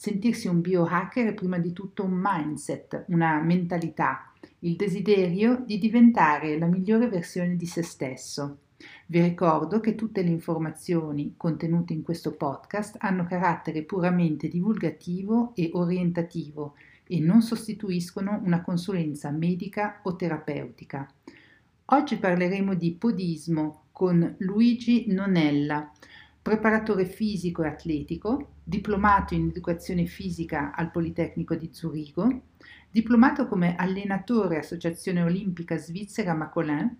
Sentirsi un biohacker è prima di tutto un mindset, una mentalità, il desiderio di diventare la migliore versione di se stesso. Vi ricordo che tutte le informazioni contenute in questo podcast hanno carattere puramente divulgativo e orientativo e non sostituiscono una consulenza medica o terapeutica. Oggi parleremo di podismo con Luigi Nonella, preparatore fisico e atletico, diplomato in educazione fisica al Politecnico di Zurigo, diplomato come allenatore Associazione Olimpica Svizzera Macolin,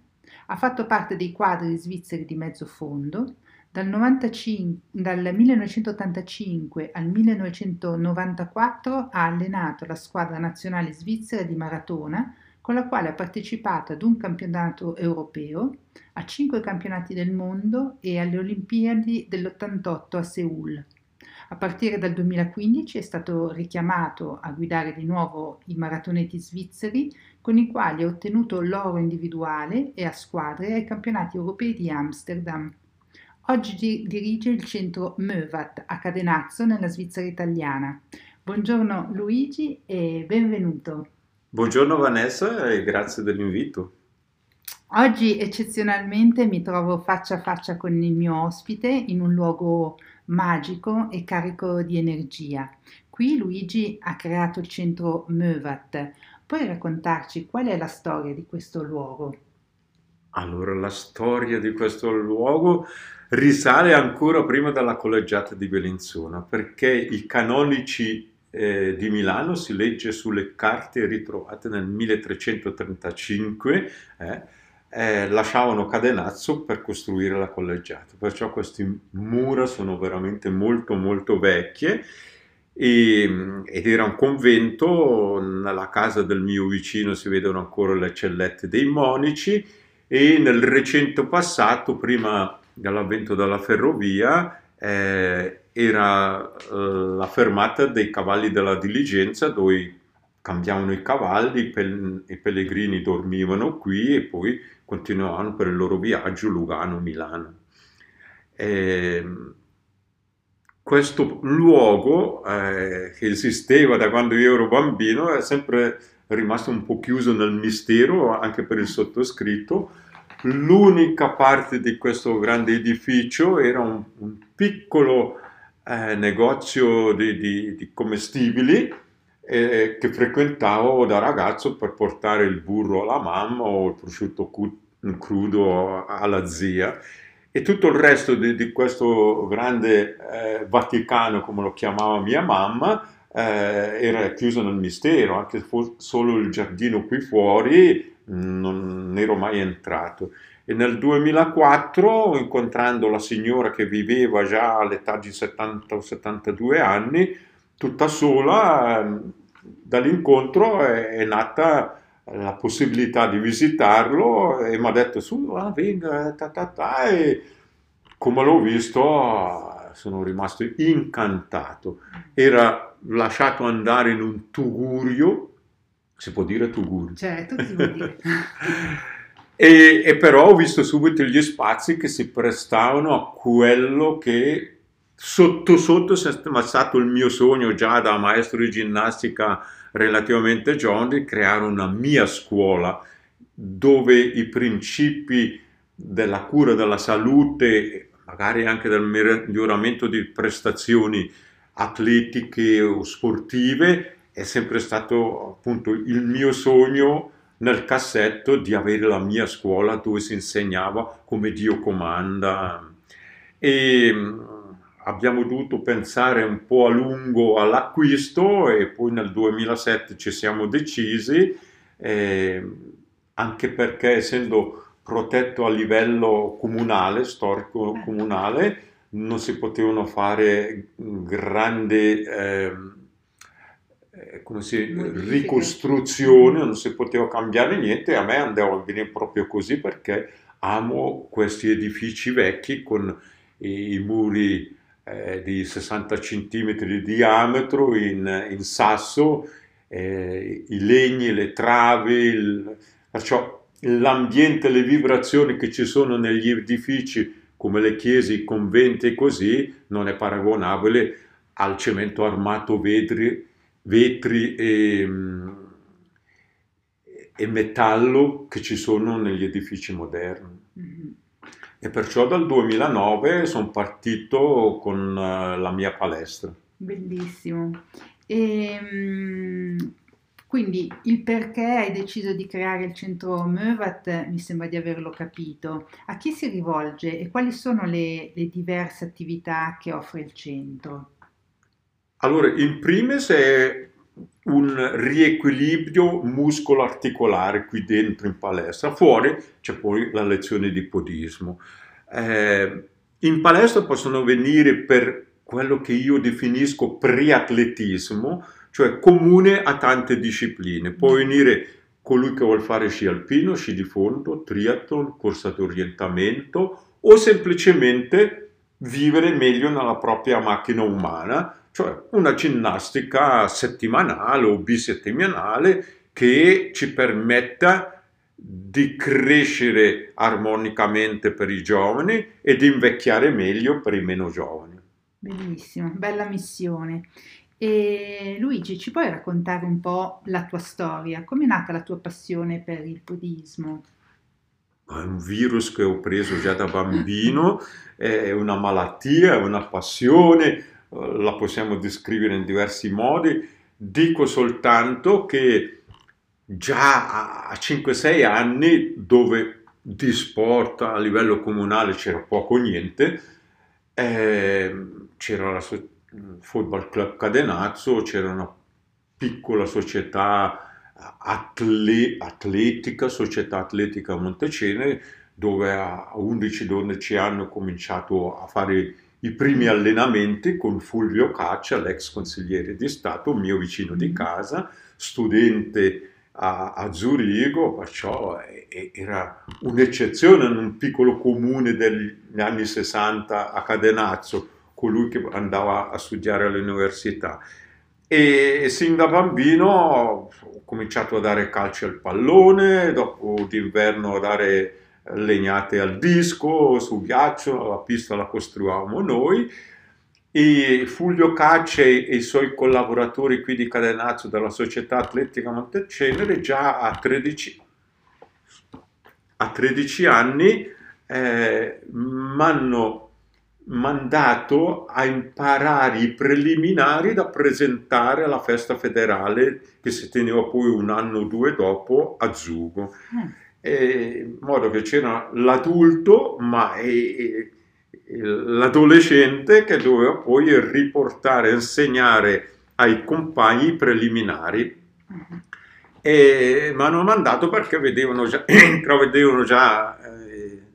ha fatto parte dei quadri svizzeri di mezzo fondo. Dal, 95, dal 1985 al 1994 ha allenato la squadra nazionale svizzera di maratona, con la quale ha partecipato ad un campionato europeo, a cinque campionati del mondo e alle Olimpiadi dell'88 a Seoul. A partire dal 2015 è stato richiamato a guidare di nuovo i maratoneti svizzeri, con i quali ha ottenuto l'oro individuale e a squadre ai campionati europei di Amsterdam. Oggi dirige il centro Mövat a Cadenazzo, nella Svizzera italiana. Buongiorno Luigi e benvenuto. Buongiorno Vanessa e grazie dell'invito. Oggi eccezionalmente mi trovo faccia a faccia con il mio ospite in un luogo magico e carico di energia. Qui Luigi ha creato il centro Mövat. Puoi raccontarci qual è la storia di questo luogo? Allora, la storia di questo luogo risale ancora prima della collegiata di Bellinzona, perché i canonici eh, di Milano si legge sulle carte ritrovate nel 1335. Eh, eh, lasciavano cadenazzo per costruire la collegiata. Perciò queste mura sono veramente molto molto vecchie e, ed era un convento, nella casa del mio vicino si vedono ancora le cellette dei monici e nel recente passato, prima dell'avvento della ferrovia, eh, era eh, la fermata dei cavalli della diligenza dove cambiavano i cavalli, i, pel- i pellegrini dormivano qui e poi continuavano per il loro viaggio Lugano-Milano. E questo luogo eh, che esisteva da quando io ero bambino è sempre rimasto un po' chiuso nel mistero anche per il sottoscritto. L'unica parte di questo grande edificio era un, un piccolo eh, negozio di, di, di commestibili eh, che frequentavo da ragazzo per portare il burro alla mamma o il prosciutto crudo alla zia e tutto il resto di, di questo grande eh, Vaticano, come lo chiamava mia mamma, eh, era chiuso nel mistero, anche solo il giardino qui fuori non ero mai entrato. E nel 2004, incontrando la signora che viveva già all'età di 70 o 72 anni, tutta sola, ehm, dall'incontro è, è nata la possibilità di visitarlo e mi ha detto su, ah, venga, ta, ta, ta, e come l'ho visto sono rimasto incantato. Era lasciato andare in un tugurio, si può dire tugurio? Certo, si può dire. e, e però ho visto subito gli spazi che si prestavano a quello che sotto sotto è stato il mio sogno già da maestro di ginnastica relativamente giovane di creare una mia scuola dove i principi della cura della salute, magari anche del miglioramento di prestazioni atletiche o sportive, è sempre stato appunto il mio sogno nel cassetto di avere la mia scuola dove si insegnava come Dio comanda. E abbiamo dovuto pensare un po' a lungo all'acquisto e poi nel 2007 ci siamo decisi, eh, anche perché essendo protetto a livello comunale, storico comunale, non si potevano fare grandi eh, eh, si, ricostruzione, non si poteva cambiare niente, a me andava bene proprio così perché amo questi edifici vecchi con i muri eh, di 60 cm di diametro in, in sasso, eh, i legni, le travi, l'ambiente, le vibrazioni che ci sono negli edifici come le chiese, i conventi e così, non è paragonabile al cemento armato vetri, vetri e, e, metallo che ci sono negli edifici moderni. Mm-hmm. E perciò dal 2009 sono partito con uh, la mia palestra. Bellissimo. E, um, quindi il perché hai deciso di creare il centro Mövat mi sembra di averlo capito. A chi si rivolge e quali sono le, le diverse attività che offre il centro? Allora, in primis è un riequilibrio muscolo-articolare qui dentro in palestra, fuori c'è poi la lezione di podismo. Eh, in palestra possono venire per quello che io definisco preatletismo, cioè comune a tante discipline. Può venire colui che vuole fare sci alpino, sci di fondo, triathlon, corsa d'orientamento o semplicemente vivere meglio nella propria macchina umana, cioè una ginnastica settimanale o bisettimanale che ci permetta di crescere armonicamente per i giovani e di invecchiare meglio per i meno giovani. Benissimo, bella missione. E Luigi, ci puoi raccontare un po' la tua storia? Come è nata la tua passione per il buddismo? È un virus che ho preso già da bambino, è una malattia, è una passione, la possiamo descrivere in diversi modi. Dico soltanto che già a 5-6 anni, dove di sport a livello comunale c'era poco o niente, eh, c'era la società Football Club Cadenazzo c'era una piccola società atle- atletica, società atletica Montecene, dove a 11-12 anni ho cominciato a fare i primi allenamenti con Fulvio Caccia, l'ex consigliere di Stato, mio vicino di mm-hmm. casa, studente a, a Zurigo, perciò era un'eccezione in un piccolo comune degli anni 60 a Cadenazzo colui che andava a studiare all'università. E sin da bambino ho cominciato a dare calci al pallone, dopo d'inverno a dare legnate al disco, su ghiaccio, la pista la costruivamo noi. E Fulvio Cacce e i suoi collaboratori qui di Cadenazzo della Società Atletica Montecenere già a 13, a 13 anni eh, mi hanno mandato a imparare i preliminari da presentare alla festa federale che si teneva poi un anno o due dopo a Zugo. Mm. In modo che c'era l'adulto, ma l'adolescente che doveva poi riportare, insegnare ai compagni preliminari. Mm-hmm. E mi hanno mandato perché vedevano già, vedevano già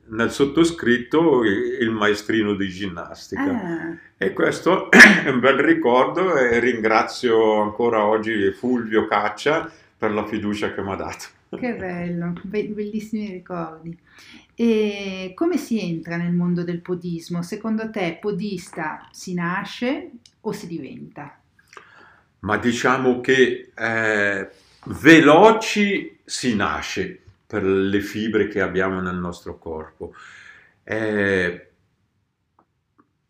nel sottoscritto il maestrino di ginnastica. Ah. E questo è un bel ricordo e ringrazio ancora oggi Fulvio Caccia per la fiducia che mi ha dato. Che bello, be- bellissimi ricordi. E come si entra nel mondo del podismo? Secondo te podista si nasce o si diventa? Ma diciamo che eh, veloci si nasce per le fibre che abbiamo nel nostro corpo. Eh,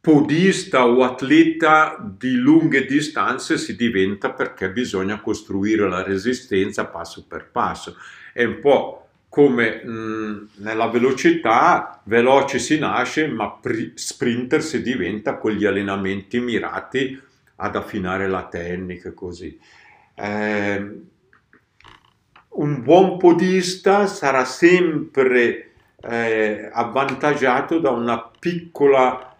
podista o atleta di lunghe distanze si diventa perché bisogna costruire la resistenza passo per passo. È un po' come mh, nella velocità, veloce si nasce, ma pri- sprinter si diventa con gli allenamenti mirati ad affinare la tecnica e così. Eh, un buon podista sarà sempre eh, avvantaggiato da una piccola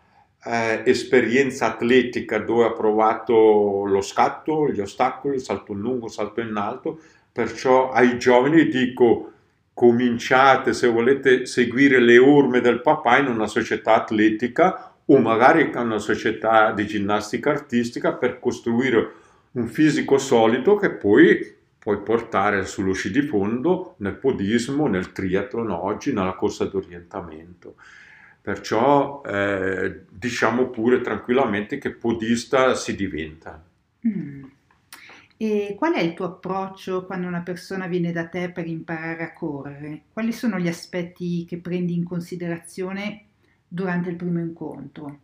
eh, esperienza atletica dove ha provato lo scatto, gli ostacoli, salto in lungo, salto in alto, perciò ai giovani dico cominciate se volete seguire le orme del papà in una società atletica o magari una società di ginnastica artistica per costruire un fisico solido che poi puoi portare sullo sci di fondo, nel podismo, nel triathlon oggi, nella corsa d'orientamento. Perciò eh, diciamo pure tranquillamente che podista si diventa. Mm. E qual è il tuo approccio quando una persona viene da te per imparare a correre? Quali sono gli aspetti che prendi in considerazione durante il primo incontro?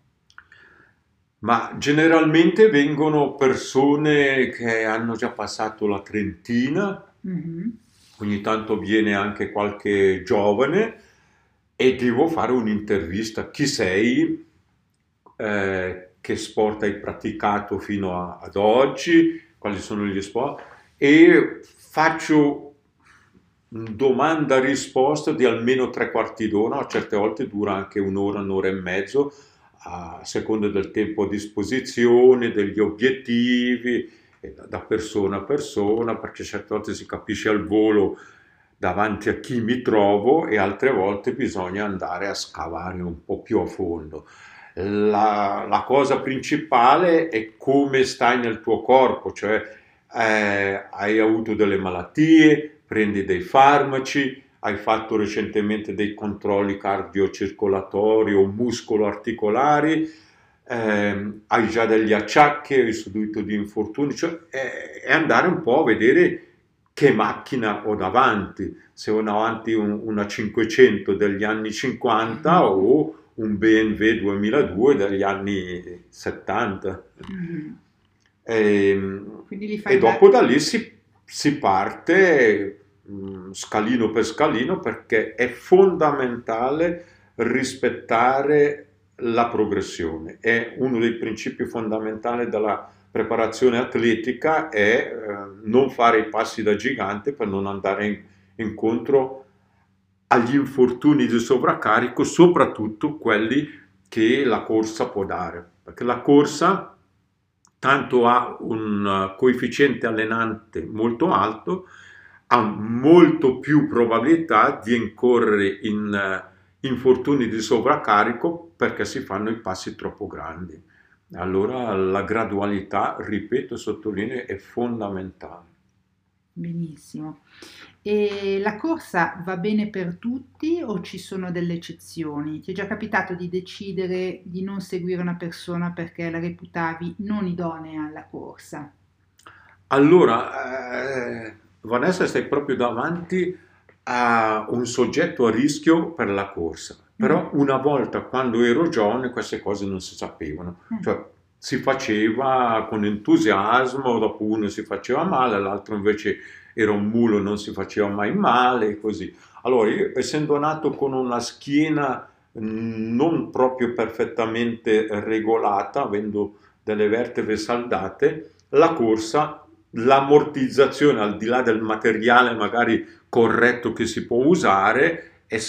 Ma generalmente vengono persone che hanno già passato la trentina, mm-hmm. ogni tanto viene anche qualche giovane e devo fare un'intervista. Chi sei? Eh, che sport hai praticato fino a, ad oggi? Quali sono gli sport? E faccio domanda-risposta di almeno tre quarti d'ora, a certe volte dura anche un'ora, un'ora e mezzo, a seconda del tempo a disposizione, degli obiettivi, da persona a persona, perché certe volte si capisce al volo davanti a chi mi trovo e altre volte bisogna andare a scavare un po' più a fondo. La, la cosa principale è come stai nel tuo corpo, cioè eh, hai avuto delle malattie, prendi dei farmaci, hai fatto recentemente dei controlli cardiocircolatori o muscolo-articolari, eh, hai già degli acciacchi, hai subito di infortuni, cioè è, è andare un po' a vedere che macchina ho davanti, se ho davanti un, una 500 degli anni 50 mm-hmm. o un BMW 2002 degli anni 70. Mm-hmm. E, e dopo da lì si, si parte mh, mm, scalino per scalino perché è fondamentale rispettare la progressione. È uno dei principi fondamentali della preparazione atletica è eh, non fare i passi da gigante per non andare in, incontro agli infortuni di sovraccarico, soprattutto quelli che la corsa può dare, perché la corsa tanto ha un coefficiente allenante molto alto, ha molto più probabilità di incorrere in uh, infortuni di sovraccarico perché si fanno i passi troppo grandi. Allora la gradualità, ripeto, sottolineo, è fondamentale. Benissimo. E la corsa va bene per tutti o ci sono delle eccezioni? Ti è già capitato di decidere di non seguire una persona perché la reputavi non idonea alla corsa? Allora, eh, Vanessa, stai proprio davanti a un soggetto a rischio per la corsa. Però mm. una volta quando ero giovane queste cose non si sapevano, mm. cioè si faceva con entusiasmo, dopo uno si faceva male, l'altro invece era un mulo, non si faceva mai male e così. Allora io essendo nato con una schiena non proprio perfettamente regolata, avendo delle vertebre saldate, la corsa, l'ammortizzazione al di là del materiale magari corretto che si può usare, è,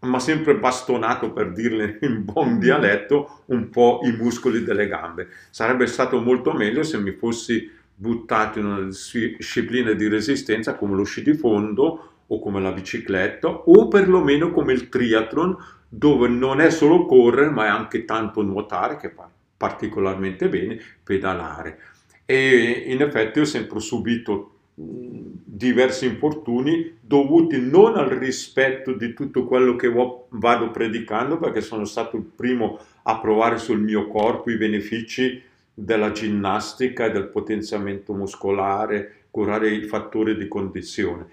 ma sempre bastonato per dirle in buon dialetto un po' i muscoli delle gambe. Sarebbe stato molto meglio se mi fossi buttato in una disciplina di resistenza come lo sci di fondo o come la bicicletta o perlomeno come il triathlon dove non è solo correre ma è anche tanto nuotare che fa particolarmente bene, pedalare. E in effetti ho sempre subito diversi infortuni dovuti non al rispetto di tutto quello che vado predicando, perché sono stato il primo a provare sul mio corpo i benefici della ginnastica e del potenziamento muscolare, curare i fattori di condizione.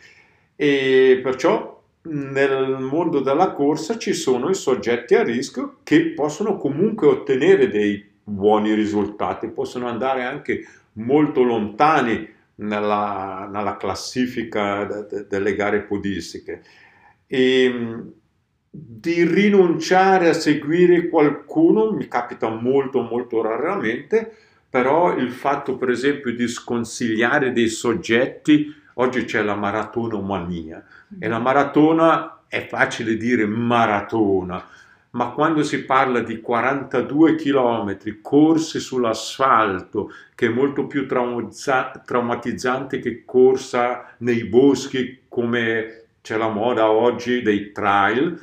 E perciò nel mondo della corsa ci sono i soggetti a rischio che possono comunque ottenere dei buoni risultati, possono andare anche molto lontani nella, nella classifica de, de, delle gare podistiche. E di rinunciare a seguire qualcuno mi capita molto molto raramente, però il fatto per esempio di sconsigliare dei soggetti, oggi c'è la maratonomania e la maratona è facile dire maratona, ma quando si parla di 42 km corse sull'asfalto, che è molto più traumatizzante che corsa nei boschi come c'è la moda oggi dei trail,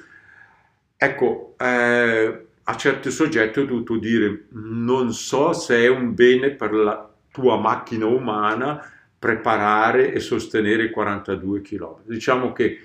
ecco, eh, a certi soggetti ho dovuto dire non so se è un bene per la, tua macchina umana preparare e sostenere 42 km. Diciamo che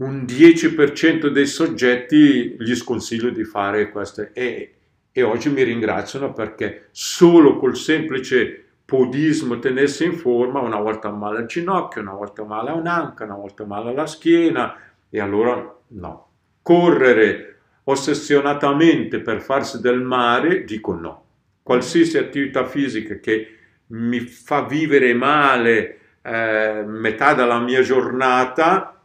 un 10% dei soggetti gli sconsiglio di fare questo e, e oggi mi ringraziano perché solo col semplice podismo tenersi in forma, una volta male al ginocchio, una volta male a un'anca, una volta male alla schiena e allora no. Correre ossessionatamente per farsi del mare, dico no. Qualsiasi attività fisica che mi fa vivere male eh, metà della mia giornata,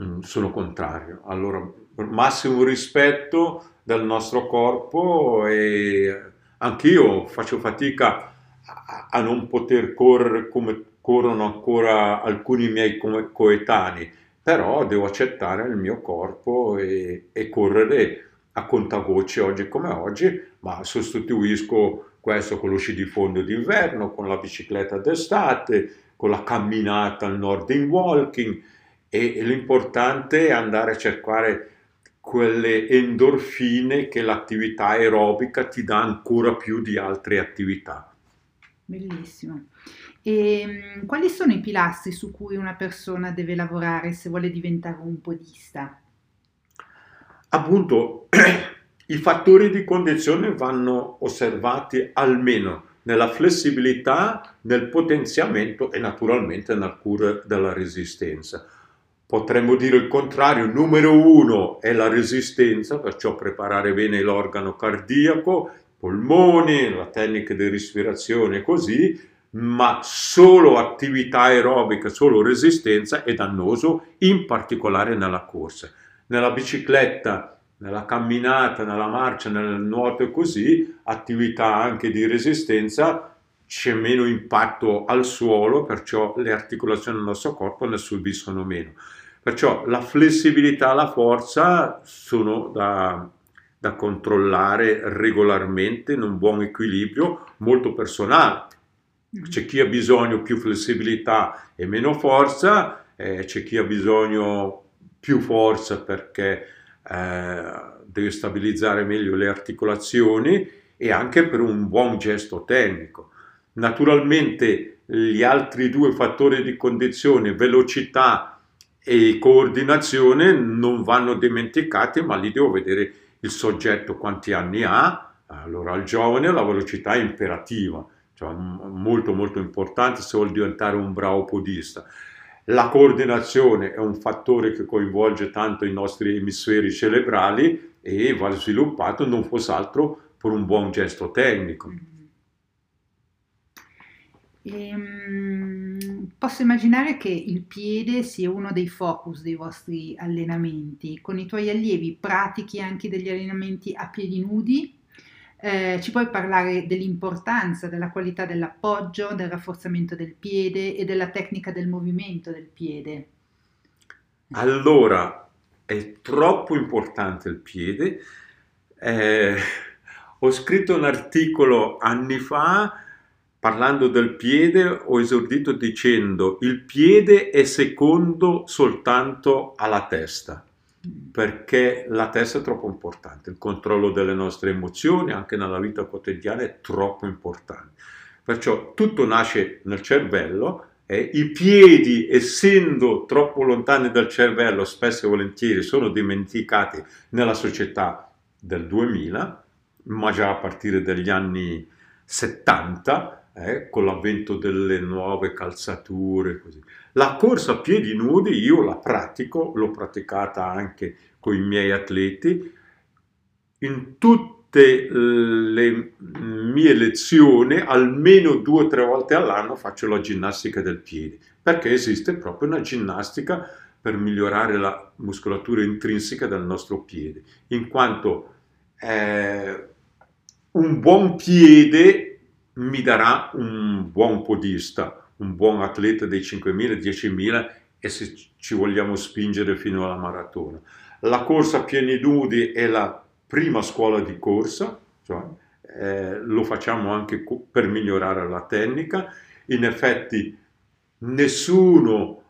mm, sono contrario. Allora, massimo rispetto del nostro corpo e anch'io faccio fatica a, non poter correre come corrono ancora alcuni miei coetanei, però devo accettare il mio corpo e, e correre a contavoce oggi come oggi, ma sostituisco questo con lo sci di fondo d'inverno, con la bicicletta d'estate, con la camminata al nord in walking e, l'importante è andare a cercare quelle endorfine che l'attività aerobica ti dà ancora più di altre attività. Bellissimo. E ehm, quali sono i pilastri su cui una persona deve lavorare se vuole diventare un podista? Appunto, i fattori di condizione vanno osservati almeno nella flessibilità, nel potenziamento e naturalmente nella cura della resistenza. Potremmo dire il contrario, numero uno è la resistenza, perciò preparare bene l'organo cardiaco, polmoni, la tecnica di respirazione così, ma solo attività aerobica, solo resistenza è dannoso, in particolare nella corsa. Nella bicicletta nella camminata, nella marcia, nel nuoto e così, attività anche di resistenza, c'è meno impatto al suolo, perciò le articolazioni del nostro corpo ne subiscono meno. Perciò la flessibilità e la forza sono da, da controllare regolarmente in un buon equilibrio molto personale. Mm-hmm. C'è chi ha bisogno più flessibilità e meno forza, eh, c'è chi ha bisogno più forza perché eh, deve stabilizzare meglio le articolazioni e anche per un buon gesto tecnico. Naturalmente gli altri due fattori di condizione, velocità e coordinazione, non vanno dimenticati, ma lì devo vedere il soggetto quanti anni ha. Allora, al giovane la velocità è imperativa, cioè molto molto importante se vuol diventare un bravo podista. La coordinazione è un fattore che coinvolge tanto i nostri emisferi cerebrali e va sviluppato non fosse altro per un buon gesto tecnico. Ehm, posso immaginare che il piede sia uno dei focus dei vostri allenamenti. Con i tuoi allievi pratichi anche degli allenamenti a piedi nudi eh, ci puoi parlare dell'importanza, della qualità dell'appoggio, del rafforzamento del piede e della tecnica del movimento del piede? Allora, è troppo importante il piede. Eh, ho scritto un articolo anni fa parlando del piede, ho esordito dicendo il piede è secondo soltanto alla testa perché la testa è troppo importante, il controllo delle nostre emozioni anche nella vita quotidiana è troppo importante. Perciò tutto nasce nel cervello e i piedi, essendo troppo lontani dal cervello, spesso e volentieri sono dimenticati nella società del 2000, ma già a partire dagli anni 70, eh, con l'avvento delle nuove calzature. Così. La corsa a piedi nudi io la pratico, l'ho praticata anche con i miei atleti. In tutte le mie lezioni, almeno due o tre volte all'anno, faccio la ginnastica del piede, perché esiste proprio una ginnastica per migliorare la muscolatura intrinseca del nostro piede, in quanto eh, un buon piede mi darà un buon podista, un buon atleta dei 5.000, 10.000 e se ci vogliamo spingere fino alla maratona. La corsa a pieni nudi è la prima scuola di corsa, cioè, eh, lo facciamo anche per migliorare la tecnica. In effetti nessuno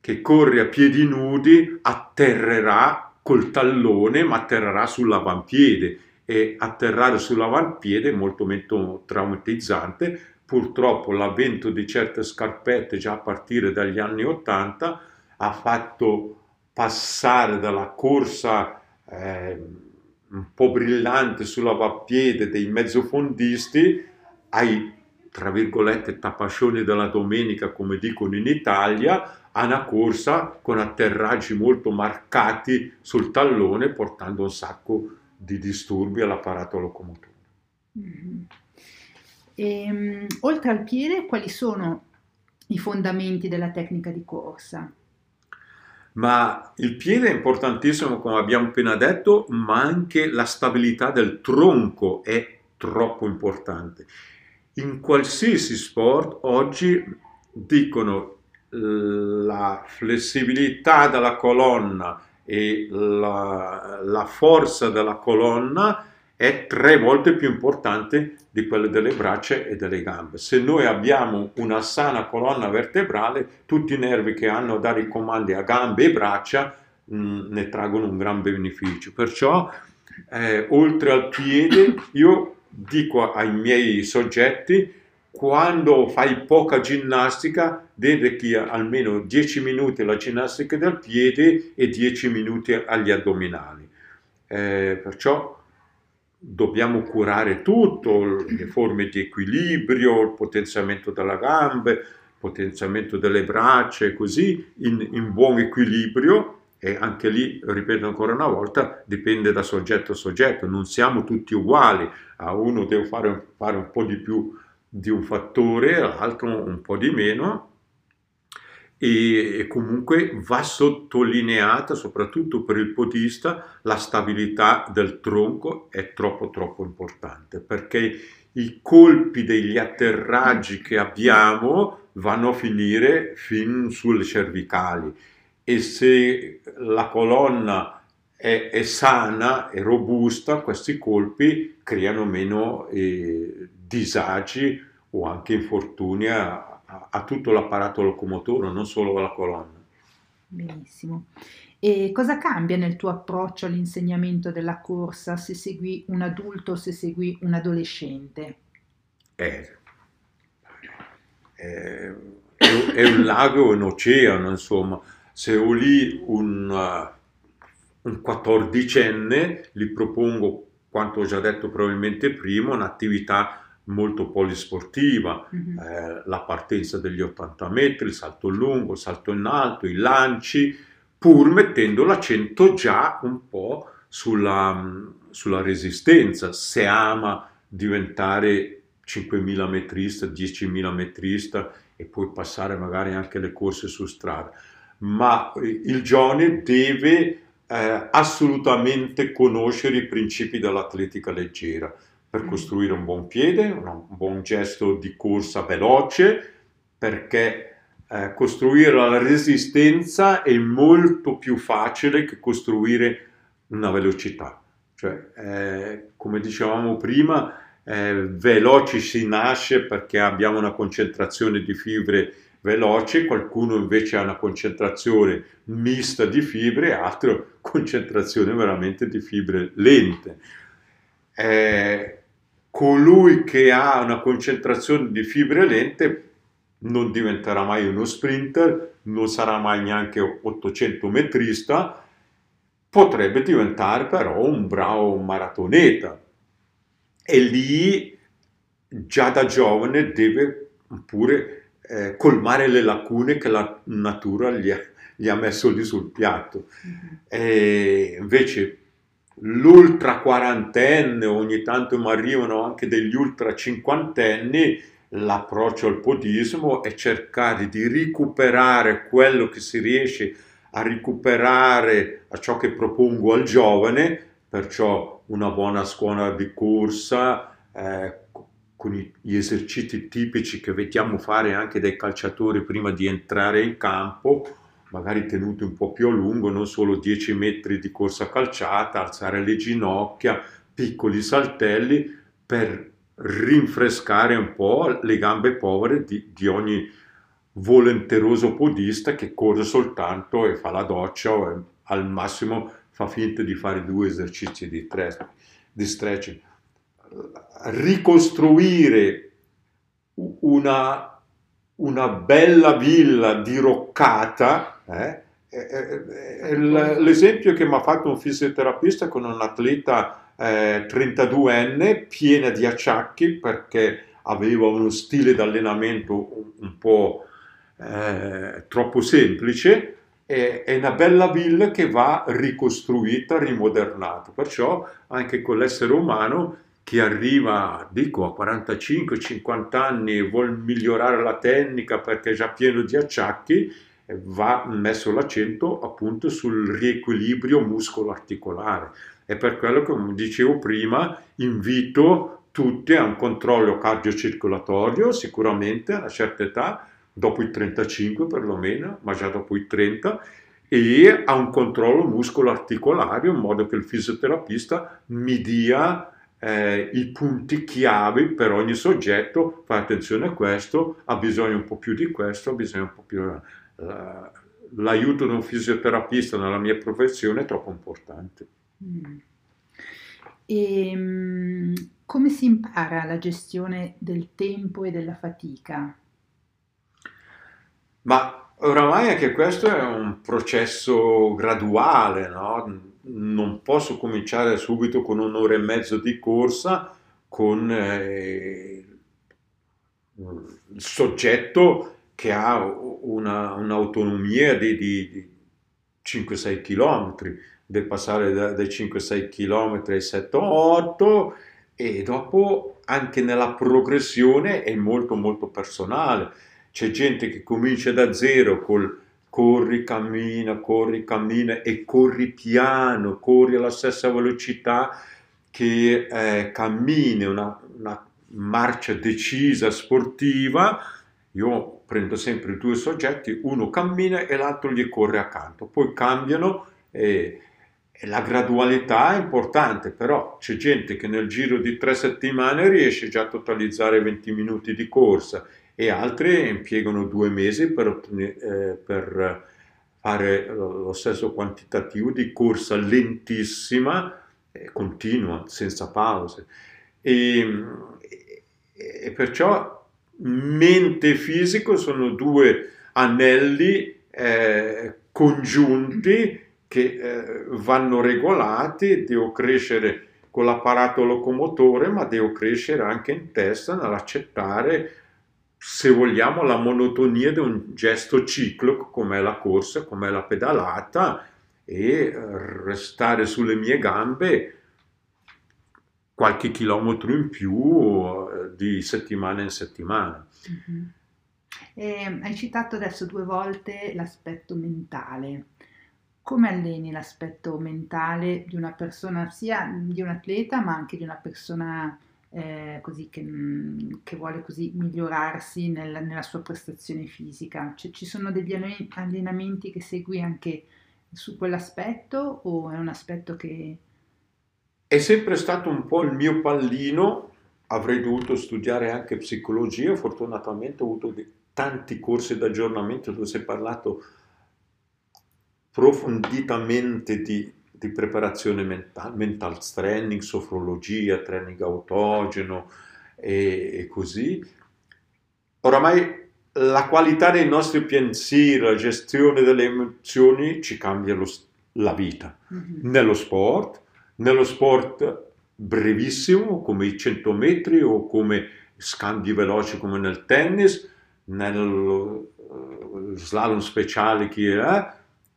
che corre a piedi nudi atterrerà col tallone, ma atterrerà sull'avampiede e atterrare sull'avampiede è molto meno traumatizzante. Purtroppo l'avvento di certe scarpette già a partire dagli anni 80 ha fatto passare dalla corsa eh, un po' brillante sulla vappiede dei mezzofondisti ai tra virgolette tapascioni della domenica come dicono in Italia a una corsa con atterraggi molto marcati sul tallone portando un sacco di disturbi all'apparato locomotore. Mm-hmm. E, um, oltre al piede, quali sono i fondamenti della tecnica di corsa? Ma il piede è importantissimo, come abbiamo appena detto, ma anche la stabilità del tronco è troppo importante. In qualsiasi sport oggi dicono la flessibilità della colonna e la, la forza della colonna è tre volte più importante di quella delle braccia e delle gambe. Se noi abbiamo una sana colonna vertebrale, tutti i nervi che hanno a dare i comandi a gambe e braccia mh, mm, ne traggono un gran beneficio. Perciò, eh, oltre al piede, io dico ai miei soggetti, quando fai poca ginnastica, dedichi almeno 10 minuti alla ginnastica del piede e 10 minuti agli addominali. Eh, perciò dobbiamo curare tutto, le forme di equilibrio, il potenziamento della gambe, il potenziamento delle braccia così in, in, buon equilibrio e anche lì, ripeto ancora una volta, dipende da soggetto a soggetto, non siamo tutti uguali, a uno devo fare, fare un po' di più di un fattore, all'altro un po' di meno, e, comunque va sottolineata soprattutto per il podista la stabilità del tronco è troppo troppo importante perché i colpi degli atterraggi che abbiamo vanno a finire fin sulle cervicali. E se la colonna è, è sana e robusta questi colpi creano meno eh, disagi o anche infortuni a, a, tutto l'apparato locomotore, non solo alla colonna. Benissimo. E cosa cambia nel tuo approccio all'insegnamento della corsa se segui un adulto o se segui un adolescente? Eh, è, è un lago un oceano, insomma. Se ho lì un, uh, un 14enne, gli propongo, quanto ho già detto probabilmente prima, un'attività molto polisportiva, mm-hmm. eh, la partenza degli 80 metri, il salto lungo, il salto in alto, i lanci, pur mettendo l'accento già un po' sulla, sulla resistenza, se ama diventare 5.000 metrista, 10.000 metrista e poi passare magari anche le corse su strada. Ma il giovane deve eh, assolutamente conoscere i principi dell'atletica leggera per costruire un buon piede, un buon gesto di corsa veloce, perché eh, costruire la resistenza è molto più facile che costruire una velocità. Cioè, eh, come dicevamo prima, eh, veloci si nasce perché abbiamo una concentrazione di fibre veloce, qualcuno invece ha una concentrazione mista di fibre, altro concentrazione veramente di fibre lente. Eh, colui che ha una concentrazione di fibre lente non diventerà mai uno sprinter, non sarà mai neanche 800 metrista, potrebbe diventare però un bravo maratoneta. E lì già da giovane deve pure eh, colmare le lacune che la natura gli ha, gli ha messo lì sul piatto. Mm-hmm. E invece l'ultra quarantenne, ogni tanto mi arrivano anche degli ultra cinquantenni, l'approccio al podismo è cercare di recuperare quello che si riesce a recuperare a ciò che propongo al giovane, perciò una buona scuola di corsa eh, con gli esercizi tipici che vediamo fare anche dai calciatori prima di entrare in campo, magari tenuti un po' più a lungo, non solo 10 metri di corsa calciata, alzare le ginocchia, piccoli saltelli per rinfrescare un po' le gambe povere di, di ogni volenteroso podista che corre soltanto e fa la doccia o al massimo fa finta di fare due esercizi di, tre, di stretching. Ricostruire una, una bella villa diroccata, eh? l'esempio che mi ha fatto un fisioterapista con un atleta eh, 32enne piena di acciacchi perché aveva uno stile di allenamento un, po' eh, troppo semplice è, è una bella villa che va ricostruita, rimodernata. Perciò anche con l'essere umano che arriva, dico, a 45-50 anni e vuole migliorare la tecnica perché è già pieno di acciacchi, va messo l'accento appunto sul riequilibrio muscolo-articolare. E per quello che, come dicevo prima, invito tutti a un controllo cardiocircolatorio, sicuramente a una certa età, dopo i 35 perlomeno, ma già dopo i 30, e a un controllo muscolo-articolare in modo che il fisioterapista mi dia eh, i punti chiave per ogni soggetto, fa attenzione a questo, ha bisogno un po' più di questo, ha bisogno un po' più... Uh, l'aiuto di un fisioterapista nella mia professione è troppo importante. Mm. E um, come si impara la gestione del tempo e della fatica? Ma oramai anche questo è un processo graduale, no? Non posso cominciare subito con un'ora e mezzo di corsa con eh, il soggetto che ha una, un'autonomia di, di, di 5-6 km, deve passare da, dai 5-6 km ai 7-8 e dopo anche nella progressione è molto molto personale c'è gente che comincia da zero col corri, cammina, corri, cammina e corri piano, corri alla stessa velocità che eh, cammini, una, una marcia decisa, sportiva. Io prendo sempre due soggetti, uno cammina e l'altro gli corre accanto, poi cambiano e, e, la gradualità è importante, però c'è gente che nel giro di tre settimane riesce già a totalizzare 20 minuti di corsa e altre impiegano due mesi per, eh, per fare lo stesso quantitativo di corsa lentissima, eh, continua, senza pause. E, e, perciò mente e fisico sono due anelli eh, congiunti che eh, vanno regolati, devo crescere con l'apparato locomotore, ma devo crescere anche in testa nell'accettare se vogliamo, la monotonia di un gesto ciclico come la corsa, come la pedalata e restare sulle mie gambe qualche chilometro in più eh, di settimana in settimana. Mm-hmm. Eh, hai citato adesso due volte l'aspetto mentale. Come alleni l'aspetto mentale di una persona, sia di un atleta, ma anche di una persona eh, che, mm, che, vuole così migliorarsi nel, nella sua prestazione fisica. Cioè, ci sono degli allenamenti che segui anche su quell'aspetto o è un aspetto che... È sempre stato un po' il mio pallino, avrei dovuto studiare anche psicologia, fortunatamente ho avuto tanti corsi d'aggiornamento dove si è parlato profonditamente di di preparazione mentale, mental training, sofrologia, training autogeno e, e così. Oramai la qualità dei nostri pensieri, la gestione delle emozioni ci cambia lo, la vita. Mm-hmm. Nello sport, nello sport brevissimo come i 100 metri o come scambi veloci come nel tennis, nello uh, slalom speciale che è,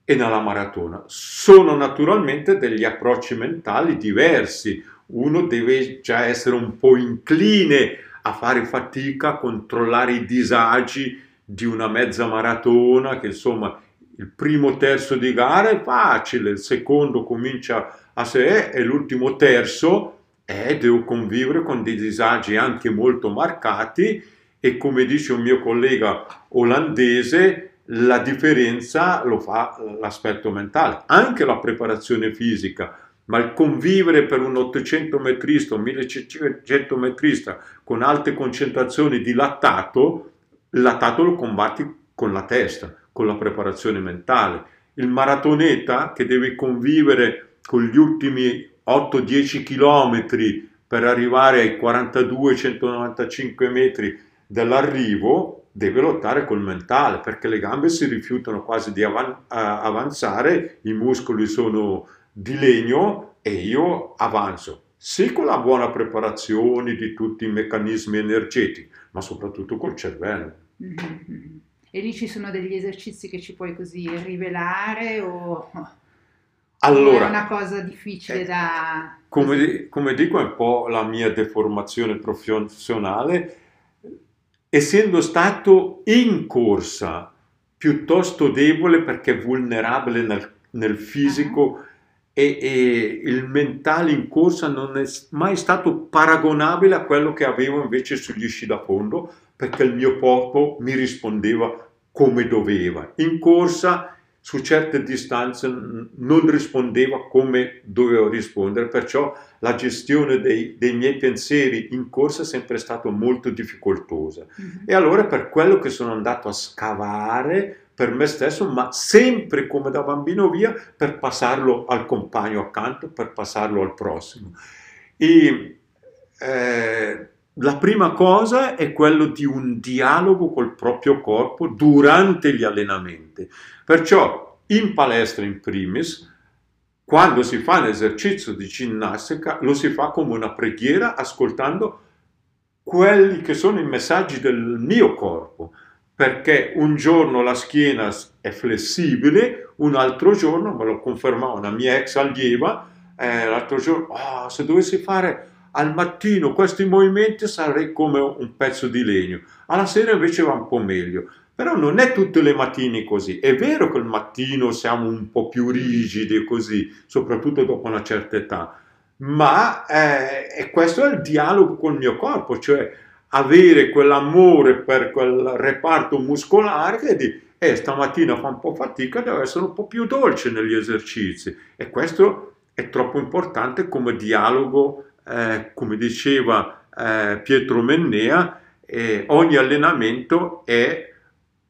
e nella maratona. Sono naturalmente degli approcci mentali diversi. Uno deve già essere un po' incline a fare fatica a controllare i disagi di una mezza maratona, che insomma il primo terzo di gara è facile, il secondo comincia a sé e l'ultimo terzo eh, devo convivere con dei disagi anche molto marcati e come dice un mio collega olandese, la differenza lo fa l'aspetto mentale, anche la preparazione fisica, ma il convivere per un 800 metrista, un 1500 metrista con alte concentrazioni di lattato, il lattato lo combatti con la testa, con la preparazione mentale. Il maratoneta che deve convivere con gli ultimi 8-10 km per arrivare ai 42-195 metri dell'arrivo deve lottare col mentale perché le gambe si rifiutano quasi di avan- avanzare, i muscoli sono di legno e io avanzo. Sì, con la buona preparazione di tutti i meccanismi energetici, ma soprattutto col cervello. Mm-hmm. E lì ci sono degli esercizi che ci puoi così rivelare o allora, è una cosa difficile eh, da... Come, come dico, è un po' la mia deformazione professionale. Essendo stato in corsa piuttosto debole perché vulnerabile nel, nel fisico uh-huh. e, e, il mentale in corsa non è mai stato paragonabile a quello che avevo invece sugli sci da fondo perché il mio corpo mi rispondeva come doveva. In corsa su certe distanze non rispondeva come dovevo rispondere, perciò la gestione dei, dei miei pensieri in corsa è sempre stata molto difficoltosa. Mm-hmm. E allora per quello che sono andato a scavare per me stesso, ma sempre come da bambino via, per passarlo al compagno accanto, per passarlo al prossimo. E, eh, la prima cosa è quello di un dialogo col proprio corpo durante gli allenamenti. Perciò in palestra in primis, quando si fa un esercizio di ginnastica, lo si fa come una preghiera ascoltando quelli che sono i messaggi del mio corpo, perché un giorno la schiena è flessibile, un altro giorno, me lo confermava una mia ex allieva, eh, l'altro giorno, oh, se dovessi fare al mattino questi movimenti sarei come un pezzo di legno, alla sera invece va un po' meglio. Però non è tutte le mattine così. È vero che il mattino siamo un po' più rigidi così, soprattutto dopo una certa età, ma eh, questo è il dialogo col mio corpo, cioè avere quell'amore per quel reparto muscolare che di eh, stamattina fa un po' fatica, deve essere un po' più dolce negli esercizi. E questo è troppo importante come dialogo eh, come diceva eh, Pietro Mennea, ogni allenamento è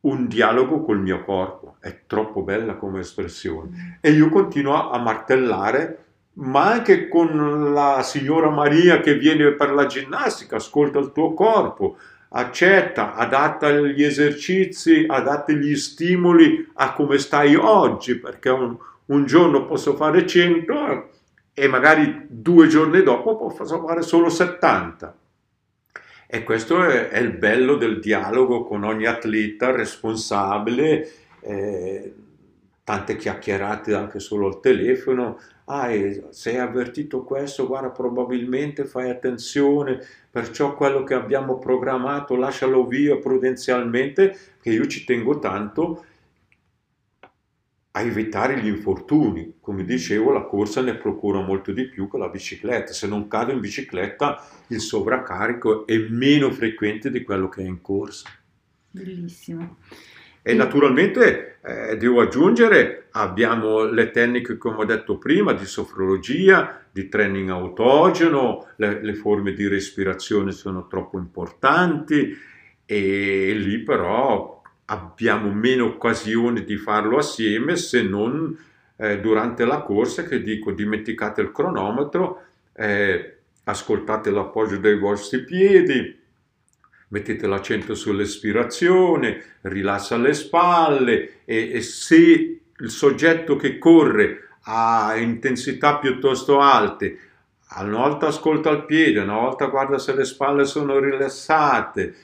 un dialogo col mio corpo, è troppo bella come espressione. E io continuo a martellare, ma anche con la signora Maria che viene per la ginnastica, ascolta il tuo corpo, accetta, adatta gli esercizi, adatta gli stimoli a come stai oggi, perché un, un giorno posso fare 100 e magari due giorni dopo posso fare solo 70. E questo è, è, il bello del dialogo con ogni atleta responsabile, eh, tante chiacchierate anche solo al telefono. Ah, se hai avvertito questo, guarda, probabilmente fai attenzione, perciò quello che abbiamo programmato lascialo via prudenzialmente, che io ci tengo tanto a evitare gli infortuni. Come dicevo, la corsa ne procura molto di più che la bicicletta. Se non cado in bicicletta, il sovraccarico è meno frequente di quello che è in corsa. Bellissimo. E naturalmente eh, devo aggiungere, abbiamo le tecniche, come ho detto prima, di sofrologia, di training autogeno, le, le forme di respirazione sono troppo importanti e lì però abbiamo meno occasioni di farlo assieme se non eh, durante la corsa che dico dimenticate il cronometro, eh, ascoltate l'appoggio dei vostri piedi, mettete l'accento sull'espirazione, rilassa le spalle e, e se il soggetto che corre ha intensità piuttosto alte, una volta ascolta il piede, una volta guarda se le spalle sono rilassate,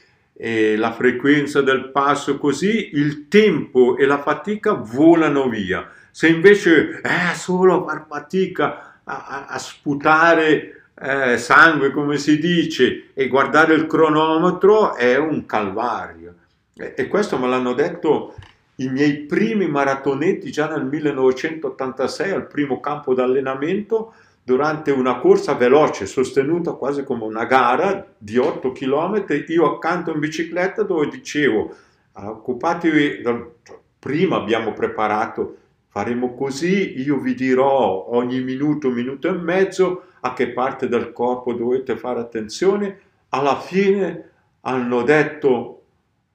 e la frequenza del passo così, il tempo e la fatica volano via. Se invece è solo far fatica a, a, a sputare eh, sangue, come si dice, e guardare il cronometro, è un calvario. E, e questo me l'hanno detto i miei primi maratonetti già nel 1986 al primo campo d'allenamento durante una corsa veloce sostenuta quasi come una gara di 8 km, io accanto in bicicletta dove dicevo occupatevi, prima abbiamo preparato, faremo così, io vi dirò ogni minuto, minuto e mezzo a che parte del corpo dovete fare attenzione, alla fine hanno detto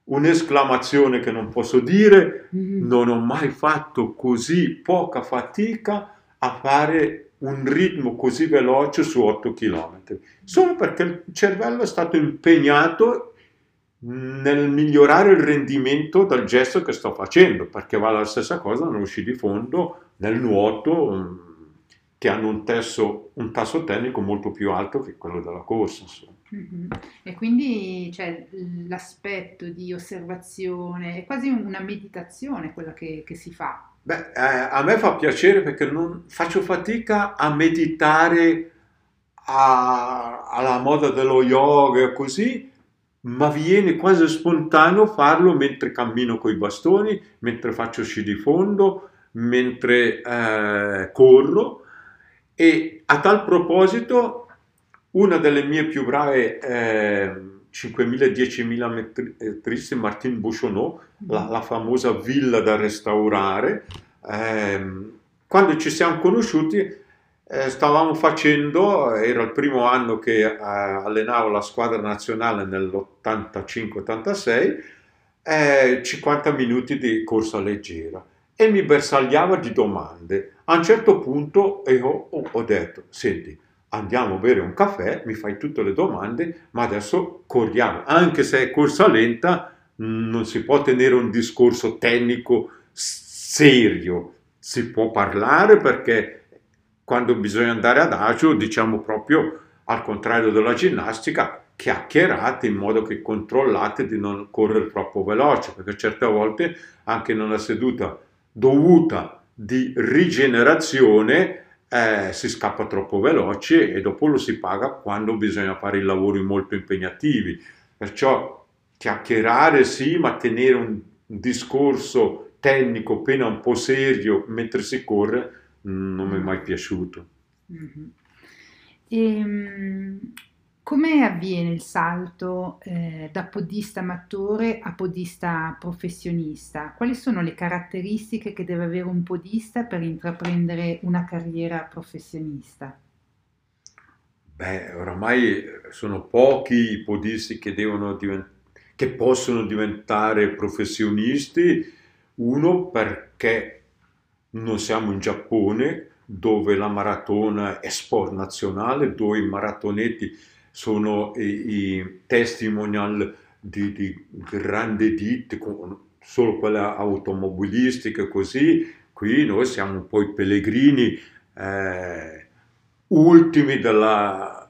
un'esclamazione che non posso dire, mm-hmm. non ho mai fatto così poca fatica a fare un ritmo così veloce su 8 km, solo perché il cervello è stato impegnato nel migliorare il rendimento del gesto che sto facendo, perché va la stessa cosa nello sci di fondo, nel nuoto, mm, che hanno un, tesso, un tasso tecnico molto più alto che quello della corsa. Mm-hmm. E quindi cioè, l'aspetto di osservazione è quasi una meditazione quella che, che si fa. Beh, eh, a me fa piacere perché non faccio fatica a meditare a, alla moda dello yoga così, ma viene quasi spontaneo farlo mentre cammino con i bastoni, mentre faccio sci di fondo, mentre eh, corro. E a tal proposito una delle mie più brave eh, 5.000-10.000 metristi, Martin Bouchonneau, la, la, famosa villa da restaurare, eh, quando ci siamo conosciuti eh, stavamo facendo, era il primo anno che eh, allenavo la squadra nazionale nell'85-86, eh, 50 minuti di corsa leggera. E mi bersagliava di domande. A un certo punto io ho, ho detto, senti, andiamo a bere un caffè, mi fai tutte le domande, ma adesso corriamo. Anche se è corsa lenta, non si può tenere un discorso tecnico serio, si può parlare perché quando bisogna andare ad agio, diciamo proprio al contrario della ginnastica, chiacchierate in modo che controllate di non correre troppo veloce, perché certe volte anche in una seduta dovuta di rigenerazione eh, si scappa troppo veloce e dopo lo si paga quando bisogna fare i lavori molto impegnativi. Perciò chiacchierare sì, ma tenere un discorso tecnico appena un po' serio mentre si corre non mi è mai piaciuto. Mm-hmm. E, ehm, come avviene il salto eh, da podista amatore a podista professionista? Quali sono le caratteristiche che deve avere un podista per intraprendere una carriera professionista? Beh, oramai sono pochi i podisti che, divent- che possono diventare professionisti. Uno perché non siamo in Giappone dove la maratona è sport nazionale, dove i maratonetti sono i, i testimonial di, di grandi ditte, solo quelle automobilistiche così, qui noi siamo un po' i pellegrini eh, ultimi della,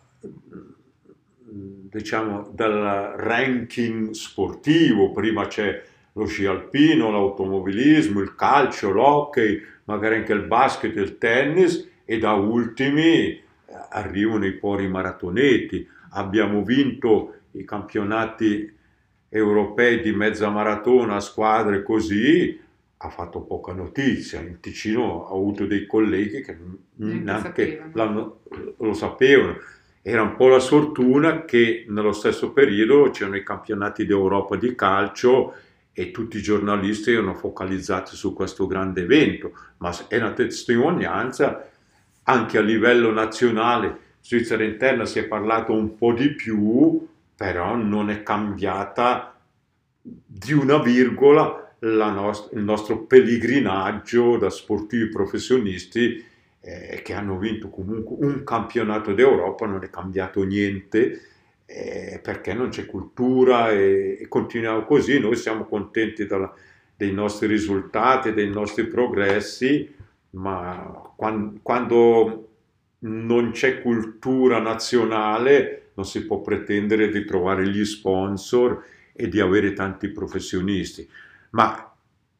diciamo, del ranking sportivo, prima c'è lo sci alpino, l'automobilismo, il calcio, l'hockey, magari anche il basket il tennis e da ultimi eh, arrivano i pori maratonetti. Abbiamo vinto i campionati europei di mezza maratona a squadre così, ha fatto poca notizia. In Ticino ho avuto dei colleghi che neanche lo sapevano. Era un po' la sfortuna che nello stesso periodo c'erano i campionati d'Europa di calcio e tutti i giornalisti erano focalizzati su questo grande evento, ma è una testimonianza anche a livello nazionale. Svizzera interna si è parlato un po' di più, però non è cambiata di una virgola nost- il nostro pellegrinaggio da sportivi professionisti eh, che hanno vinto comunque un campionato d'Europa, non è cambiato niente eh, perché non c'è cultura e, e, continuiamo così, noi siamo contenti dalla, dei nostri risultati, dei nostri progressi, ma quando, quando non c'è cultura nazionale non si può pretendere di trovare gli sponsor e di avere tanti professionisti, ma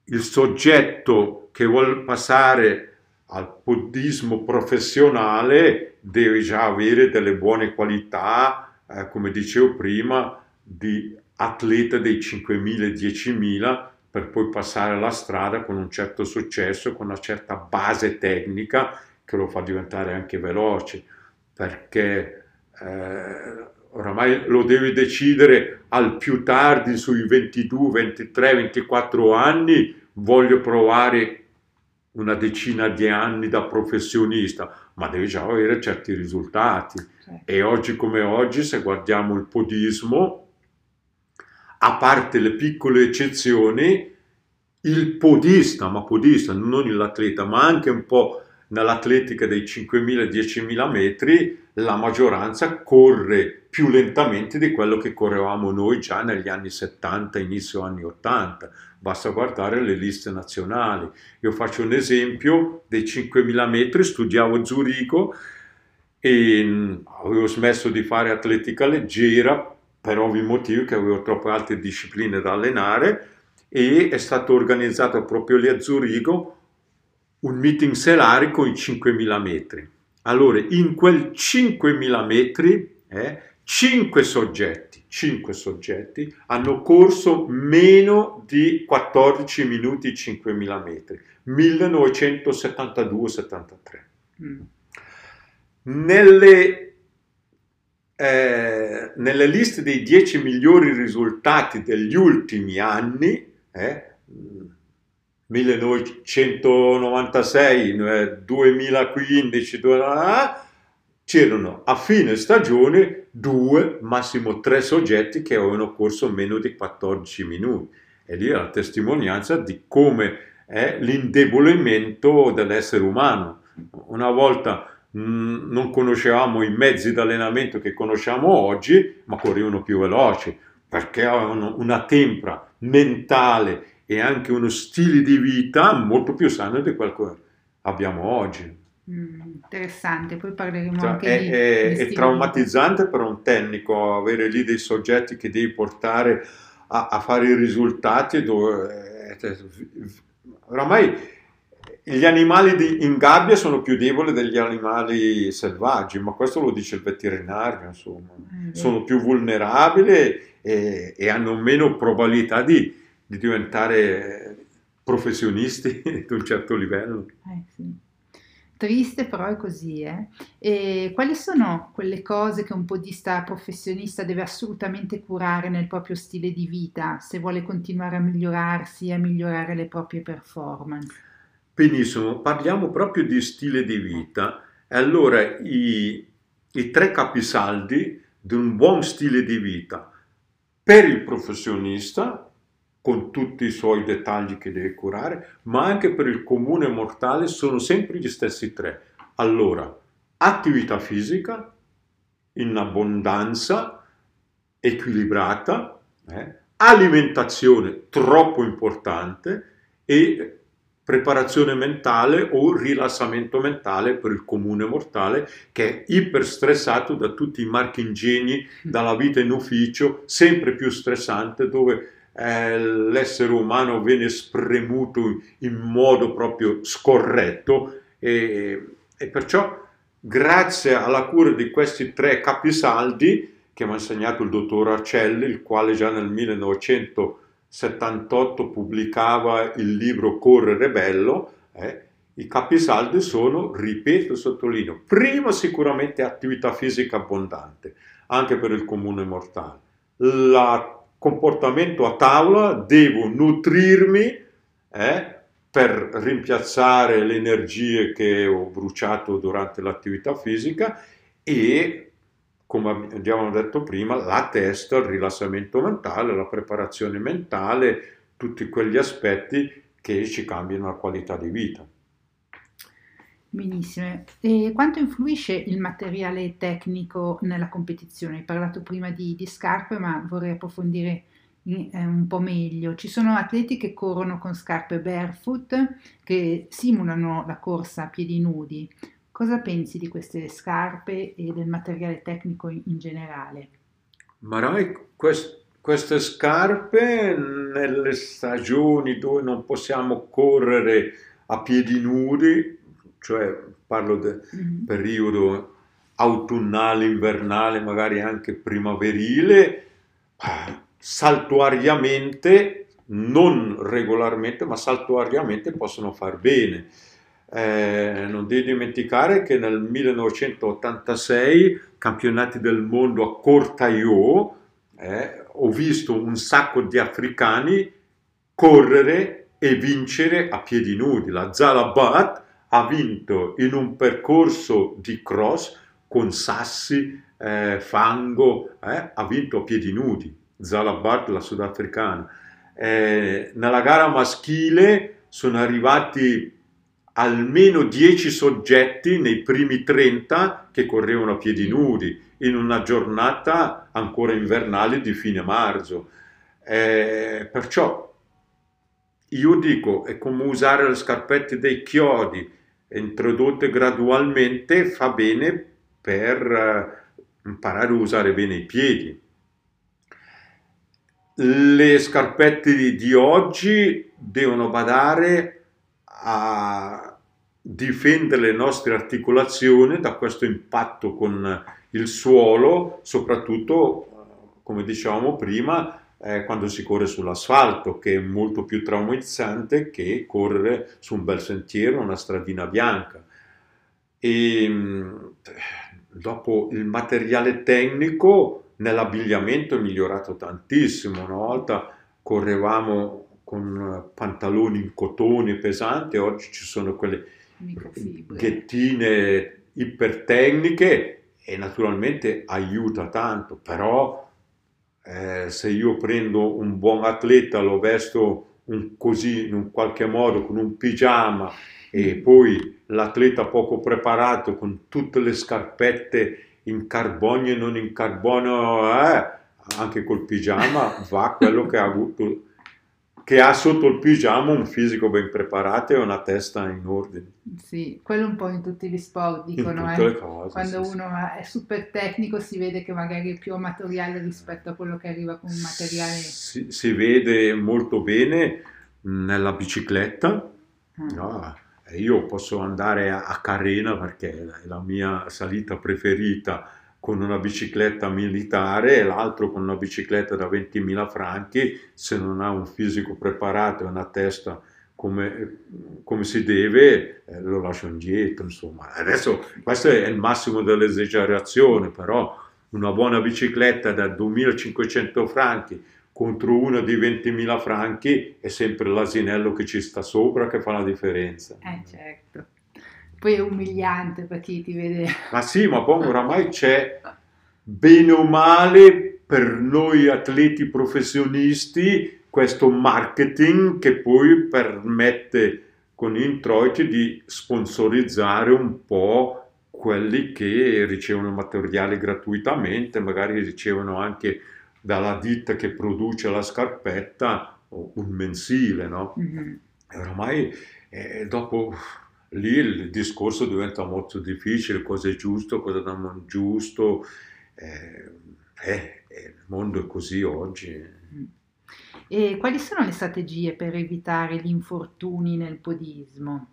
il soggetto che vuole passare al podismo professionale deve già avere delle buone qualità, eh, come dicevo prima, di atleta dei 5.000 e 10.000 per poi passare alla strada con un certo successo, con una certa base tecnica che lo fa diventare anche veloce, perché eh, oramai lo devi decidere al più tardi sui 22, 23, 24 anni, voglio provare una decina di anni da professionista, ma devi già avere certi risultati. Sì. E oggi come oggi, se guardiamo il podismo, a parte le piccole eccezioni, il podista, ma podista, non l'atleta, ma anche un po' nell'atletica dei 5.000 e 10.000 metri la maggioranza corre più lentamente di quello che correvamo noi già negli anni 70, inizio anni 80. Basta guardare le liste nazionali. Io faccio un esempio dei 5.000 metri, studiavo Zurigo e mm, avevo smesso di fare atletica leggera per ovvi motivi che avevo troppe altre discipline da allenare e è stato organizzato proprio lì a Zurigo un meeting selari con i 5.000 metri. Allora, in quel 5.000 metri, eh, 5 soggetti, 5 soggetti hanno corso meno di 14 minuti 5.000 metri, 1972-73. Mm. Nelle, eh, nelle liste dei 10 migliori risultati degli ultimi anni, eh, 1996, 2015, c'erano a fine stagione due, massimo tre soggetti che avevano corso meno di 14 minuti. E lì è la testimonianza di come è l'indebolimento dell'essere umano. Una volta mm, non conoscevamo i mezzi di allenamento che conosciamo oggi, ma correvano più veloci perché avevano una tempra mentale e anche uno stile di vita molto più sano di quello che abbiamo oggi. Mm, interessante, poi parleremo cioè, anche è, di... È, di è traumatizzante per un tecnico avere lì dei soggetti che devi portare a, a fare i risultati dove... Eh, oramai gli animali di, in gabbia sono più deboli degli animali selvaggi, ma questo lo dice il veterinario, insomma. Eh, sono più vulnerabili e, e hanno meno probabilità di, di diventare professionisti di un certo livello. Eh, sì. Triste però è così. Eh? E quali sono quelle cose che un podista professionista deve assolutamente curare nel proprio stile di vita se vuole continuare a migliorarsi e a migliorare le proprie performance? Benissimo, parliamo proprio di stile di vita. Allora, i, i tre capisaldi di un buon stile di vita per il professionista con tutti i suoi dettagli che deve curare, ma anche per il comune mortale sono sempre gli stessi tre. Allora, attività fisica in abbondanza, equilibrata, eh, alimentazione troppo importante e preparazione mentale o rilassamento mentale per il comune mortale che è iperstressato da tutti i marchingegni, dalla vita in ufficio, sempre più stressante, dove eh, l'essere umano viene spremuto in modo proprio scorretto e, e perciò grazie alla cura di questi tre capisaldi che mi ha insegnato il dottor Arcelli, il quale già nel 1978 pubblicava il libro Correre Bello, eh, i capisaldi sono, ripeto e sottolineo, prima sicuramente attività fisica abbondante, anche per il comune mortale. La comportamento a tavola, devo nutrirmi eh, per rimpiazzare le energie che ho bruciato durante l'attività fisica e, come abbiamo detto prima, la testa, il rilassamento mentale, la preparazione mentale, tutti quegli aspetti che ci cambiano la qualità di vita. Benissimo. E quanto influisce il materiale tecnico nella competizione? Hai parlato prima di, di scarpe, ma vorrei approfondire eh, un po' meglio. Ci sono atleti che corrono con scarpe barefoot che simulano la corsa a piedi nudi. Cosa pensi di queste scarpe e del materiale tecnico in, in generale? Marai, quest, queste scarpe nelle stagioni dove non possiamo correre a piedi nudi cioè parlo del mm-hmm. periodo autunnale, invernale, magari anche primaverile, saltuariamente, non regolarmente, ma saltuariamente possono far bene. Eh, non devi dimenticare che nel 1986, campionati del mondo a Cortaio, eh, ho visto un sacco di africani correre e vincere a piedi nudi. La Zalabat ha vinto in un percorso di cross con sassi, eh, fango, eh, ha vinto a piedi nudi, Zalabat, la sudafricana. Eh, nella gara maschile sono arrivati almeno 10 soggetti nei primi 30 che correvano a piedi nudi in una giornata ancora invernale di fine marzo. Eh, perciò io dico, è come usare le scarpette dei chiodi, introdotte gradualmente, fa bene per eh, imparare a usare bene i piedi. Le scarpette di, di oggi devono badare a difendere le nostre articolazioni da questo impatto con il suolo, soprattutto, come dicevamo prima, eh, quando si corre sull'asfalto, che è molto più traumatizzante che correre su un bel sentiero, una stradina bianca. E mm, dopo il materiale tecnico nell'abbigliamento è migliorato tantissimo. Una volta correvamo con pantaloni in cotone pesanti, oggi ci sono quelle ghettine ipertecniche e naturalmente aiuta tanto, però eh, se io prendo un buon atleta, lo vesto un, così in un qualche modo con un pigiama e poi l'atleta poco preparato con tutte le scarpette in carbonio e non in carbonio, eh, anche col pigiama va quello che ha avuto che ha sotto il pigiama un fisico ben preparato e una testa in ordine. Sì, quello un po' in tutti gli sport dicono, eh? cose, quando sì, uno sì. è super tecnico si vede che magari è più amatoriale rispetto a quello che arriva con un materiale... Si, si vede molto bene nella bicicletta, mm. no? io posso andare a, a Carena perché è la mia salita preferita, con una bicicletta militare e l'altro con una bicicletta da 20.000 franchi, se non ha un fisico preparato e una testa come, come si deve, eh, lo lascio indietro. Insomma, adesso questo è il massimo dell'esagerazione, però una buona bicicletta da 2.500 franchi contro una di 20.000 franchi è sempre l'asinello che ci sta sopra che fa la differenza. Eh certo poi è umiliante per chi ti vede. Ma sì, ma poi oramai c'è bene o male per noi atleti professionisti questo marketing che poi permette con introiti di sponsorizzare un po' quelli che ricevono materiali gratuitamente, magari ricevono anche dalla ditta che produce la scarpetta un mensile, no? Mm-hmm. E oramai eh, dopo lì il discorso diventa molto difficile, cosa è giusto, cosa non è giusto, eh, eh, il mondo è così oggi. E quali sono le strategie per evitare gli infortuni nel podismo?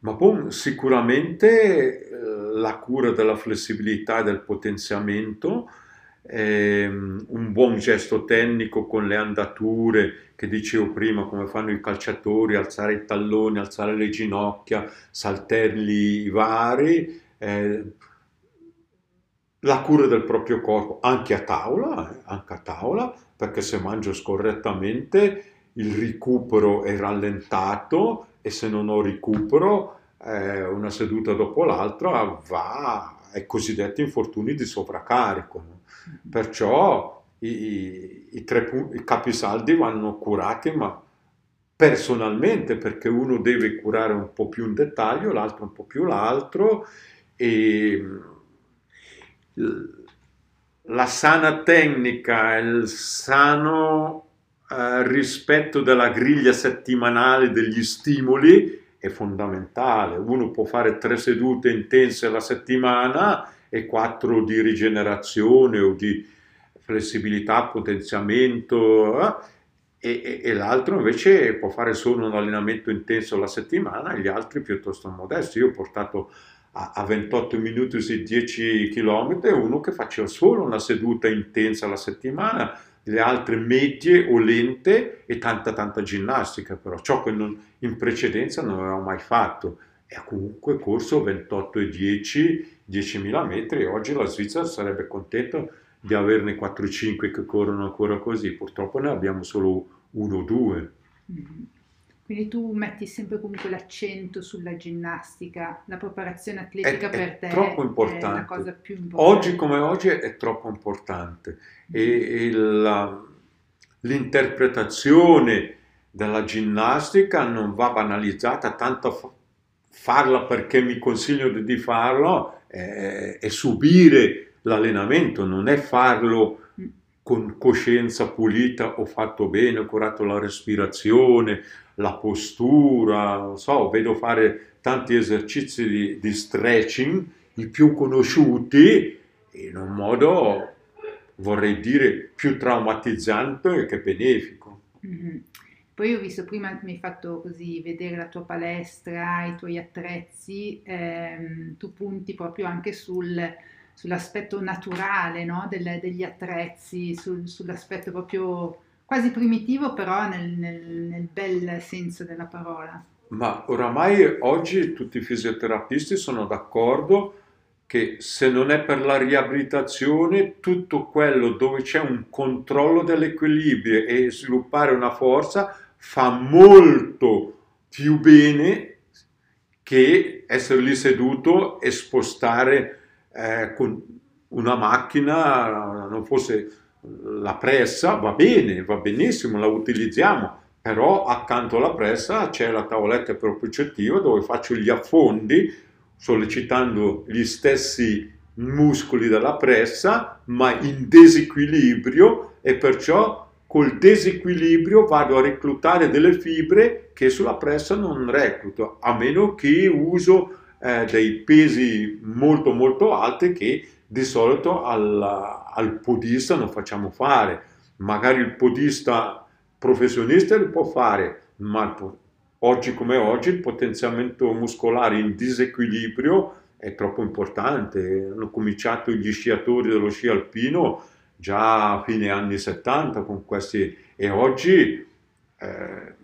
Ma poi sicuramente eh, la cura della flessibilità e del potenziamento, ehm, un buon gesto tecnico con le andature che dicevo prima, come fanno i calciatori, alzare i talloni, alzare le ginocchia, saltelli vari, eh, la cura del proprio corpo anche a tavola, eh, anche a tavola, perché se mangio scorrettamente il recupero è rallentato e se non ho recupero eh, una seduta dopo l'altra va ai cosiddetti infortuni di sovraccarico. Perciò i, i, tre, i capisaldi vanno curati, ma personalmente, perché uno deve curare un po' più un dettaglio, l'altro un po' più l'altro, e la sana tecnica, il sano eh, rispetto della griglia settimanale degli stimoli è fondamentale. Uno può fare tre sedute intense alla settimana e quattro di rigenerazione o di flessibilità, potenziamento, eh? e, e, e, l'altro invece può fare solo un allenamento intenso alla settimana, gli altri piuttosto modesti. Io ho portato a, a 28 minuti su 10 km uno che faceva solo una seduta intensa alla settimana, le altre medie o lente e tanta tanta ginnastica, però ciò che non, in precedenza non aveva mai fatto e comunque corso 28 e 10, 10.000 metri oggi la Svizzera sarebbe contenta di averne 4-5 che corrono ancora così, purtroppo ne abbiamo solo uno o due. Mm-hmm. Quindi tu metti sempre comunque l'accento sulla ginnastica, la preparazione atletica è, per è te troppo importante. è la cosa più importante. Oggi come oggi è troppo importante e, e la, l'interpretazione della ginnastica non va banalizzata, tanto farla perché mi consiglio di farlo è, è subire l'allenamento, non è farlo con coscienza pulita, ho fatto bene, ho curato la respirazione, la postura, non so, vedo fare tanti esercizi di, di stretching, i più conosciuti, in un modo, vorrei dire, più traumatizzante che benefico. Mm-hmm. Poi ho visto prima, mi hai fatto così vedere la tua palestra, i tuoi attrezzi, ehm, tu punti proprio anche sul, sull'aspetto naturale no? Del, degli attrezzi, sul, sull'aspetto proprio quasi primitivo, però nel, nel, nel bel senso della parola. Ma oramai oggi tutti i fisioterapisti sono d'accordo che se non è per la riabilitazione, tutto quello dove c'è un controllo dell'equilibrio e sviluppare una forza fa molto più bene che essere lì seduto e spostare eh, con una macchina, non fosse la pressa, va bene, va benissimo, la utilizziamo, però accanto alla pressa c'è la tavoletta propriocettiva dove faccio gli affondi sollecitando gli stessi muscoli della pressa, ma in disequilibrio e perciò col disequilibrio vado a reclutare delle fibre che sulla pressa non recluto, a meno che uso eh, dei pesi molto molto alti che di solito al, al podista non facciamo fare. Magari il podista professionista lo può fare, ma oggi come oggi il potenziamento muscolare in disequilibrio è troppo importante. Hanno cominciato gli sciatori dello sci alpino già a fine anni 70 con questi e oggi eh,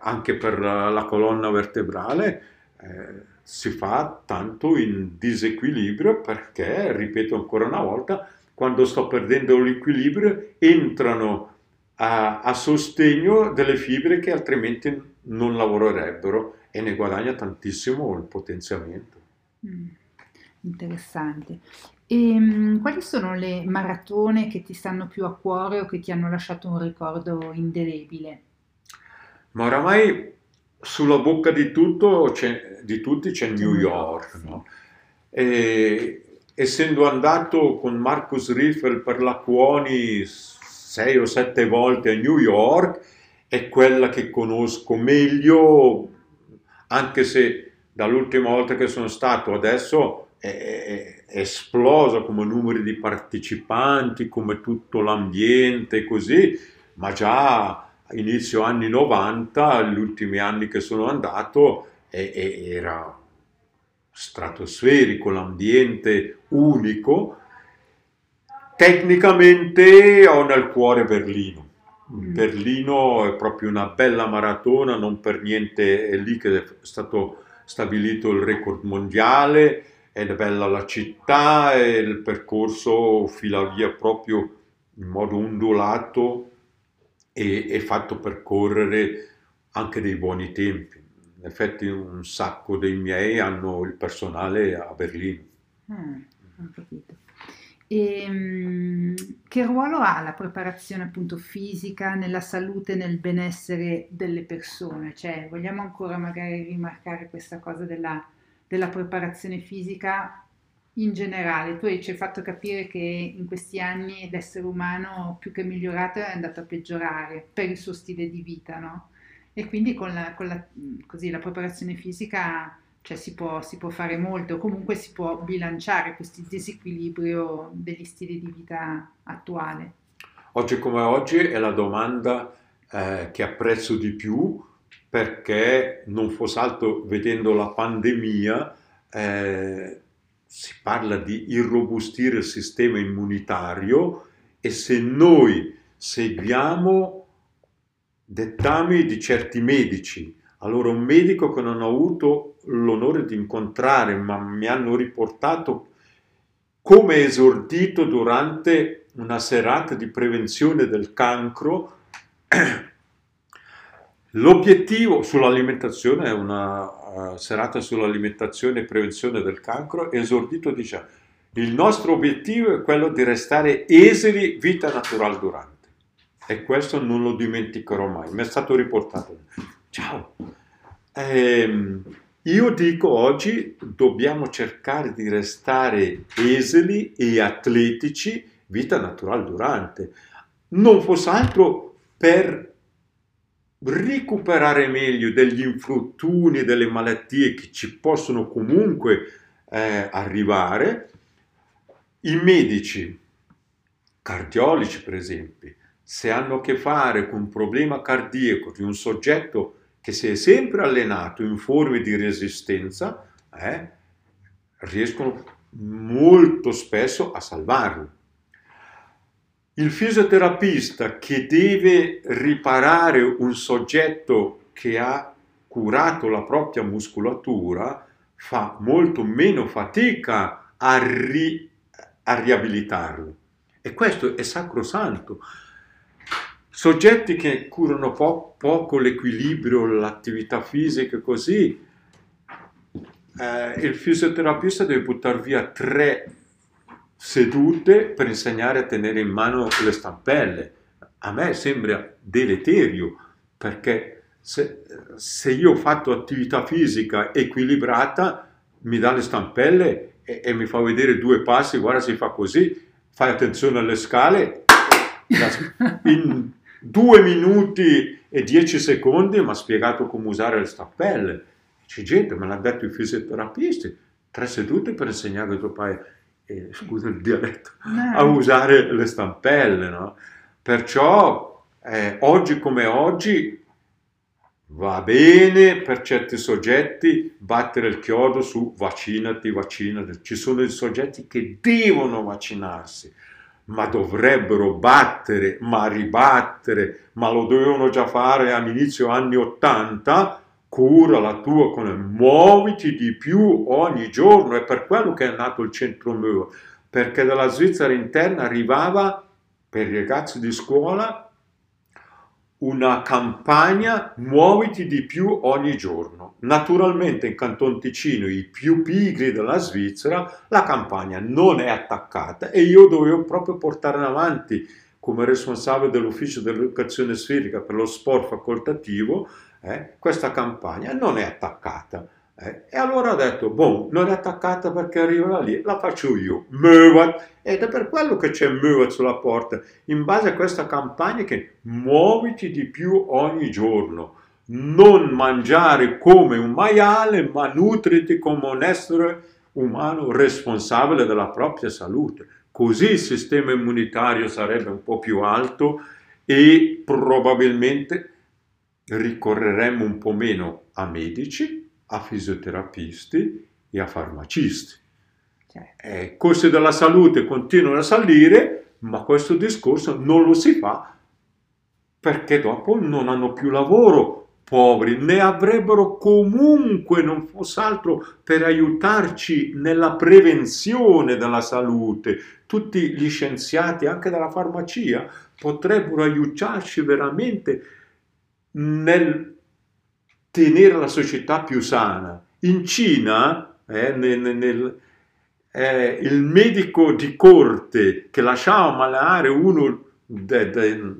anche per la, colonna vertebrale eh, si fa tanto in disequilibrio perché, ripeto ancora una volta, quando sto perdendo l'equilibrio entrano a, a sostegno delle fibre che altrimenti non lavorerebbero e ne guadagna tantissimo il potenziamento. Mm, interessante. E, um, quali sono le maratone che ti stanno più a cuore o che ti hanno lasciato un ricordo indelebile? Ma oramai sulla bocca di, tutto, di tutti c'è New York. No? E, essendo andato con Marcus Riffel per la Cuoni sei o sette volte a New York, è quella che conosco meglio, anche se dall'ultima volta che sono stato adesso è esplosa come numeri di partecipanti, come tutto l'ambiente, così, ma già inizio anni 90, gli ultimi anni che sono andato, e, e era stratosferico, l'ambiente unico. Tecnicamente ho nel cuore Berlino. Mm. Berlino è proprio una bella maratona, non per niente è lì che è stato stabilito il record mondiale, è bella la città e il percorso fila via proprio in modo ondulato e, e fatto percorrere anche dei buoni tempi. In effetti un sacco dei miei hanno il personale a Berlino. Mm, ho capito. E, um, che ruolo ha la preparazione appunto fisica nella salute e nel benessere delle persone? Cioè, vogliamo ancora magari rimarcare questa cosa della, della preparazione fisica in generale, tu ci hai fatto capire che in questi anni l'essere umano più che migliorato è andato a peggiorare per il suo stile di vita, no? E quindi con la, con la, così, la preparazione fisica cioè, si, può, si, può, fare molto, comunque si può bilanciare questo disequilibrio degli stili di vita attuale. Oggi come oggi è la domanda eh, che apprezzo di più perché non fosse altro vedendo la pandemia eh, si parla di irrobustire il sistema immunitario e se noi seguiamo dettami di certi medici, allora un medico che non ho avuto l'onore di incontrare, ma mi hanno riportato come esordito durante una serata di prevenzione del cancro, l'obiettivo sull'alimentazione è una serata sull'alimentazione e prevenzione del cancro, esordito dice il nostro obiettivo è quello di restare esili vita naturale durante. E questo non lo dimenticherò mai, mi è stato riportato. Ciao! Ehm, io dico oggi dobbiamo cercare di restare esili e atletici vita naturale durante, non fosse altro per recuperare meglio degli infortuni, delle malattie che ci possono comunque eh, arrivare. I medici, cardiologi per esempio, se hanno a che fare con un problema cardiaco di un soggetto che si è sempre allenato in forme di resistenza, eh, riescono molto spesso a salvarlo. Il fisioterapista che deve riparare un soggetto che ha curato la propria muscolatura fa molto meno fatica a, ri- a riabilitarlo. E questo è sacrosanto. Soggetti che curano po- poco l'equilibrio, l'attività fisica così, eh, il fisioterapista deve buttare via tre sedute per insegnare a tenere in mano le stampelle. A me sembra deleterio perché se, se io ho fatto attività fisica equilibrata, mi dà le stampelle e, e mi fa vedere due passi, guarda si fa così, fai attenzione alle scale, in due minuti e dieci secondi mi ha spiegato come usare le stampelle. C'è gente, me l'ha detto i fisioterapisti, tre sedute per insegnare a tuo padre eh, scusa il dialetto, a usare le stampelle. No? Perciò eh, oggi come oggi va bene per certi soggetti battere il chiodo su vaccinati, vaccinati. Ci sono dei soggetti che devono vaccinarsi, ma dovrebbero battere, ma ribattere, ma lo dovevano già fare all'inizio anni 80 cura la tua con muoviti di più ogni giorno, è per quello che è nato il centro Mur, perché dalla Svizzera interna arrivava per i ragazzi di scuola una campagna muoviti di più ogni giorno. Naturalmente in Canton Ticino, i più pigri della Svizzera, la campagna non è attaccata e io dovevo proprio portare avanti come responsabile dell'ufficio dell'educazione sferica per lo sport facoltativo eh, questa campagna non è attaccata. Eh, e allora ho detto, boh, non è attaccata perché arriva lì, la faccio io, Mövat, ed è per quello che c'è Mövat sulla porta, in base a questa campagna che muoviti di più ogni giorno, non mangiare come un maiale, ma nutriti come un essere umano responsabile della propria salute. Così il sistema immunitario sarebbe un po' più alto e probabilmente ricorreremmo un po' meno a medici, a fisioterapisti e a farmacisti. Certo. Eh, costi della salute continuano a salire, ma questo discorso non lo si fa perché dopo non hanno più lavoro, poveri, ne avrebbero comunque, non fosse altro per aiutarci nella prevenzione della salute. Tutti gli scienziati, anche della farmacia, potrebbero aiutarci veramente nel tenere la società più sana. In Cina, eh, nel, nel, eh, il medico di corte che lasciava malare uno de, de,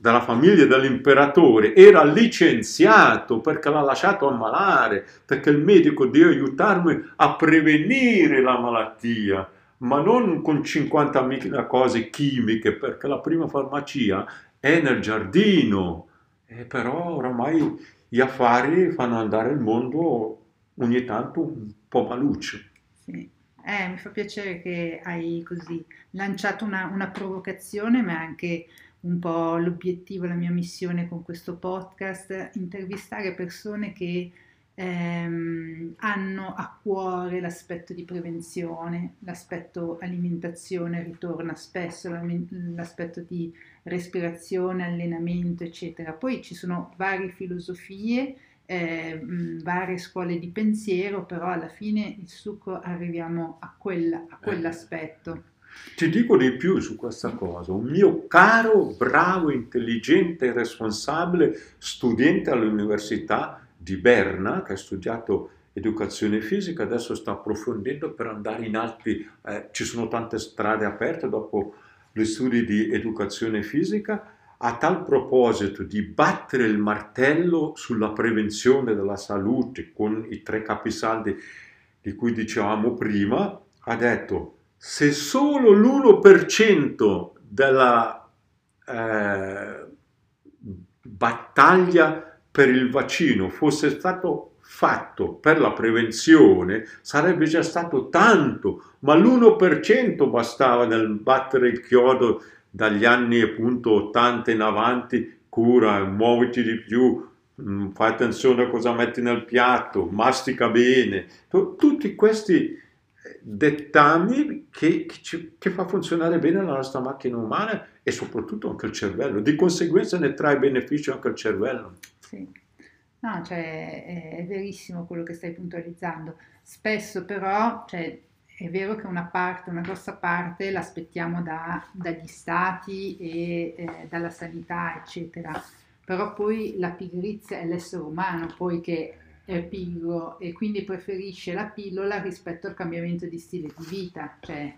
della famiglia dell'imperatore era licenziato perché l'ha lasciato ammalare, perché il medico deve aiutarmi a prevenire la malattia, ma non con 50.000 cose chimiche, perché la prima farmacia è nel giardino, e però oramai gli affari fanno andare il mondo ogni tanto un po' maluccio. Sì. Eh, mi fa piacere che hai così lanciato una, una provocazione, ma anche un po' l'obiettivo, la mia missione con questo podcast, intervistare persone che ehm, hanno a cuore l'aspetto di prevenzione, l'aspetto alimentazione ritorna spesso, l'aspetto di respirazione, allenamento, eccetera. Poi ci sono varie filosofie, eh, varie scuole di pensiero, però alla fine il succo arriviamo a, quella, a quell'aspetto. Ti dico di più su questa cosa. Un mio caro, bravo, intelligente e responsabile studente all'università di Berna, che ha studiato educazione fisica, adesso sta approfondendo per andare in altri, eh, ci sono tante strade aperte dopo gli studi di educazione fisica, a tal proposito di battere il martello sulla prevenzione della salute con i tre capisaldi di cui dicevamo prima, ha detto se solo l'1% della eh, battaglia per il vaccino fosse stato fatto per la prevenzione, sarebbe già stato tanto, ma l'1% bastava nel battere il chiodo dagli anni appunto 80 in avanti, cura, muoviti di più, mm, fai attenzione a cosa metti nel piatto, mastica bene, tutti questi eh, dettami che, che, che, fa funzionare bene la nostra macchina umana e soprattutto anche il cervello. Di conseguenza ne trae beneficio anche il cervello. Sì. No, cioè è, è verissimo quello che stai puntualizzando. Spesso però, cioè, è vero che una parte, una grossa parte l'aspettiamo da, dagli stati e eh, dalla sanità, eccetera, però poi la pigrizia è l'essere umano poi che è pigro e quindi preferisce la pillola rispetto al cambiamento di stile di vita, cioè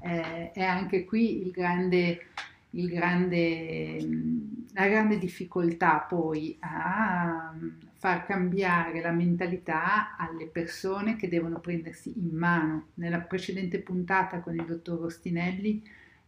eh, è anche qui il grande, grande, la grande difficoltà poi a far cambiare la mentalità alle persone che devono prendersi in mano. Nella precedente puntata con il dottor Rostinelli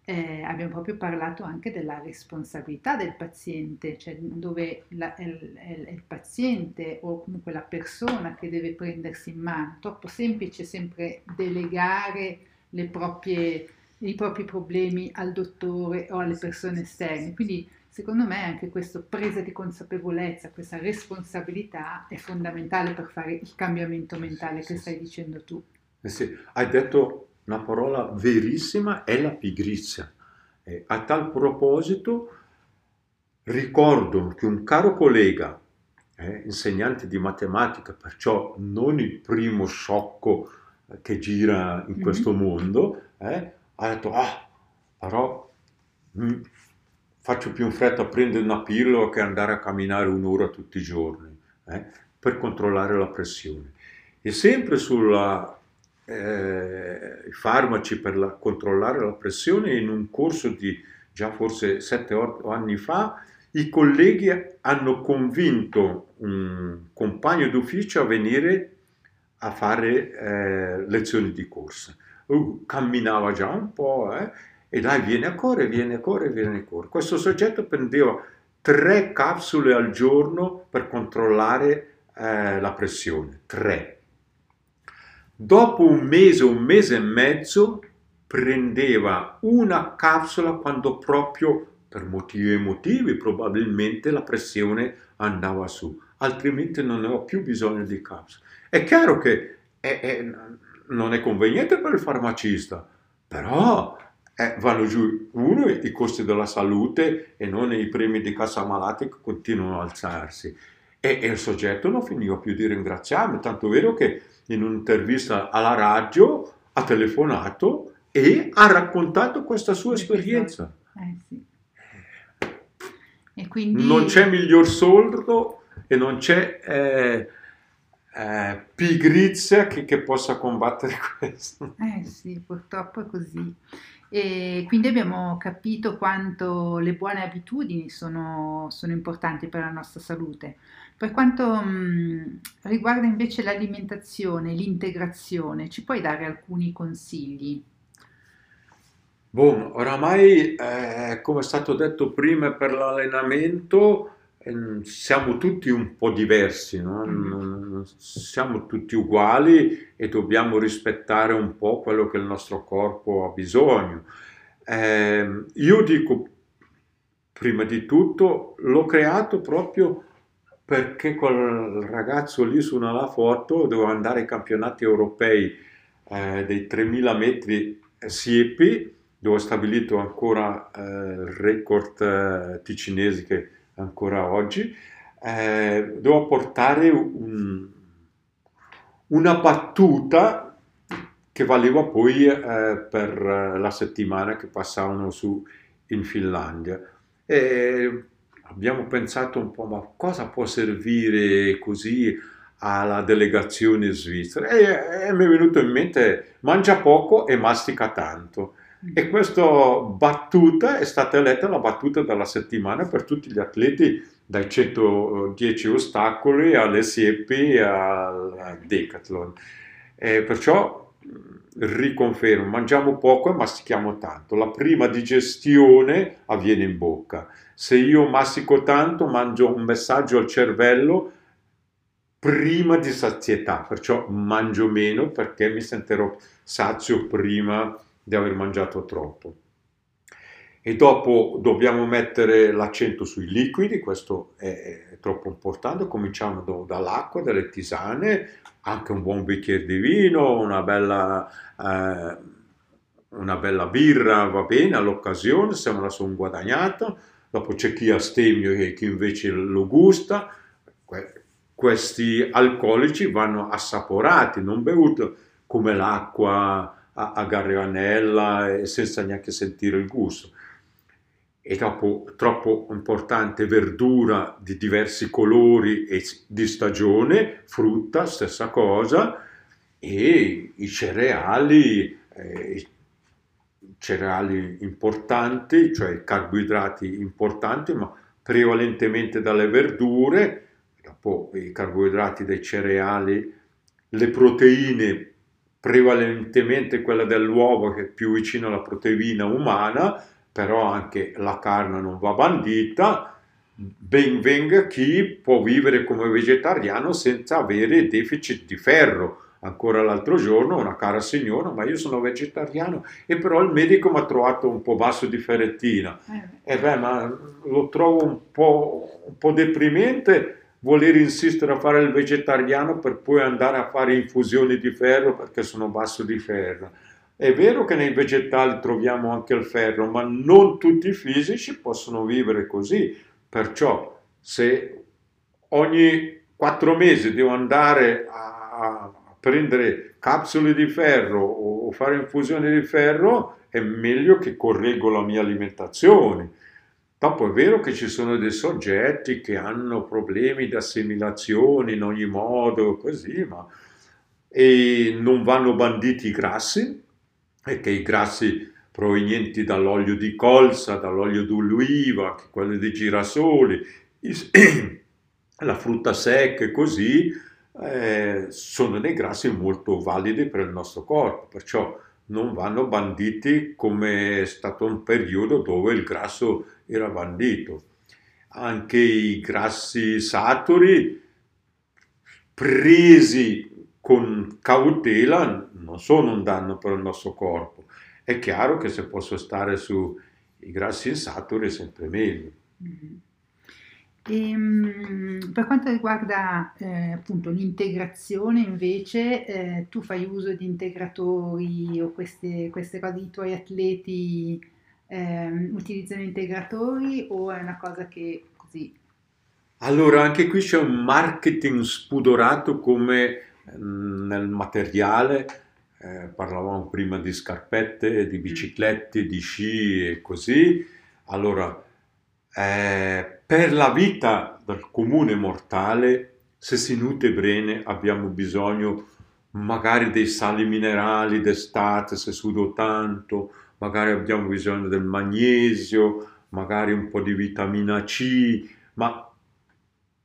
eh, abbiamo proprio parlato anche della responsabilità del paziente, cioè dove la, è, è, è, il paziente o comunque la persona che deve prendersi in mano. Troppo semplice sempre delegare le proprie i propri problemi al dottore o alle persone esterne. Quindi secondo me anche questa presa di consapevolezza, questa responsabilità è fondamentale per fare il cambiamento mentale che stai dicendo tu. Eh sì, hai detto una parola verissima, è la pigrizia. Eh, a tal proposito ricordo che un caro collega, eh, insegnante di matematica, perciò non il primo sciocco che gira in questo mm-hmm. mondo, eh, ha detto, ah, però mh, mm, faccio più in fretta a prendere una pillola che andare a camminare un'ora tutti i giorni eh, per controllare la pressione. E sempre sui eh, farmaci per la, controllare la pressione, in un corso di già forse 7-8 anni fa, i colleghi hanno convinto un compagno d'ufficio a venire a fare eh, lezioni di corsa uh, camminava già un po', eh, e dai, viene a correre, viene a correre, viene a correre. Questo soggetto prendeva tre capsule al giorno per controllare eh, la pressione, tre. Dopo un mese, un mese e mezzo, prendeva una capsula quando proprio per motivi emotivi probabilmente la pressione andava su, altrimenti non aveva più bisogno di capsule. È chiaro che è, è, non è conveniente per il farmacista, però eh, vanno giù, uno, i costi della salute e non i premi di cassa malati che continuano ad alzarsi. E, e il soggetto non finiva più di ringraziarmi, tanto vero che in un'intervista alla radio ha telefonato e ha raccontato questa sua esperienza. Eh, sì. quindi... Non c'è miglior soldo e non c'è eh, eh, pigrizia che, che, possa combattere questo. Eh sì, purtroppo è così. E quindi abbiamo capito quanto le buone abitudini sono, sono importanti per la nostra salute. Per quanto mh, mm, riguarda invece l'alimentazione, l'integrazione, ci puoi dare alcuni consigli? Boh, oramai, eh, come è stato detto prima per l'allenamento, siamo tutti un po' diversi, no? non siamo tutti uguali e dobbiamo rispettare un po' quello che il nostro corpo ha bisogno. Eh, io dico, prima di tutto, l'ho creato proprio perché quel ragazzo lì su una foto doveva andare ai campionati europei eh, dei 3000 metri siepi, dove ho stabilito ancora eh, il record eh, ticinese che ancora oggi, eh, devo portare un, una battuta che valeva poi eh, per la settimana che passavano su in Finlandia. E abbiamo pensato un po', ma cosa può servire così alla delegazione svizzera? E, e mi è venuto in mente, mangia poco e mastica tanto. E questa battuta è stata eletta la battuta della settimana per tutti gli atleti dai 110 ostacoli alle siepi al decathlon. E perciò riconfermo, mangiamo poco e mastichiamo tanto. La prima digestione avviene in bocca. Se io mastico tanto, mangio un messaggio al cervello prima di sazietà, perciò mangio meno perché mi sentirò sazio prima di aver mangiato troppo. E dopo dobbiamo mettere l'accento sui liquidi, questo è, è troppo importante, cominciamo dall'acqua, dalle tisane, anche un buon bicchiere di vino, una bella, eh, una bella birra va bene all'occasione, se me la sono guadagnata, dopo c'è chi astemio e chi invece lo gusta, questi alcolici vanno assaporati, non bevuti come l'acqua a, a garganella e senza neanche sentire il gusto. E dopo, troppo importante, verdura di diversi colori e di stagione, frutta, stessa cosa, e i cereali, eh, cereali importanti, cioè carboidrati importanti, ma prevalentemente dalle verdure, dopo i carboidrati dei cereali, le proteine prevalentemente quella dell'uovo che è più vicino alla proteina umana, però anche la carne non va bandita, ben venga chi può vivere come vegetariano senza avere deficit di ferro. Ancora l'altro giorno una cara signora, ma io sono vegetariano e però il medico mi ha trovato un po' basso di ferretina. Eh. E beh, ma lo trovo un po', un po' deprimente voler insistere a fare il vegetariano per poi andare a fare infusioni di ferro perché sono basso di ferro. È vero che nei vegetali troviamo anche il ferro, ma non tutti i fisici possono vivere così. Perciò se ogni quattro mesi devo andare a, prendere capsule di ferro o fare infusioni di ferro, è meglio che correggo la mia alimentazione Dopo è vero che ci sono dei soggetti che hanno problemi di assimilazione in ogni modo, così, ma e non vanno banditi i grassi, e che i grassi provenienti dall'olio di colza, dall'olio d'oliva, quelli di girasoli, la frutta secca e così, eh, sono dei grassi molto validi per il nostro corpo, perciò non vanno banditi come è stato un periodo dove il grasso era bandito. Anche i grassi saturi presi con cautela non sono un danno per il nostro corpo. È chiaro che se posso stare sui grassi insaturi è sempre meglio. Mm-hmm. E, ehm, per quanto riguarda eh, appunto l'integrazione invece, eh, tu fai uso di integratori o queste, queste cose, i tuoi atleti eh, utilizzano integratori o è una cosa che così... Allora, anche qui c'è un marketing spudorato come mm, nel materiale, eh, parlavamo prima di scarpette, di mm. biciclette, di sci e così. Allora, eh, per la vita del comune mortale, se si nutre bene, abbiamo bisogno magari dei sali minerali d'estate se sudo tanto, magari abbiamo bisogno del magnesio, magari un po' di vitamina C, ma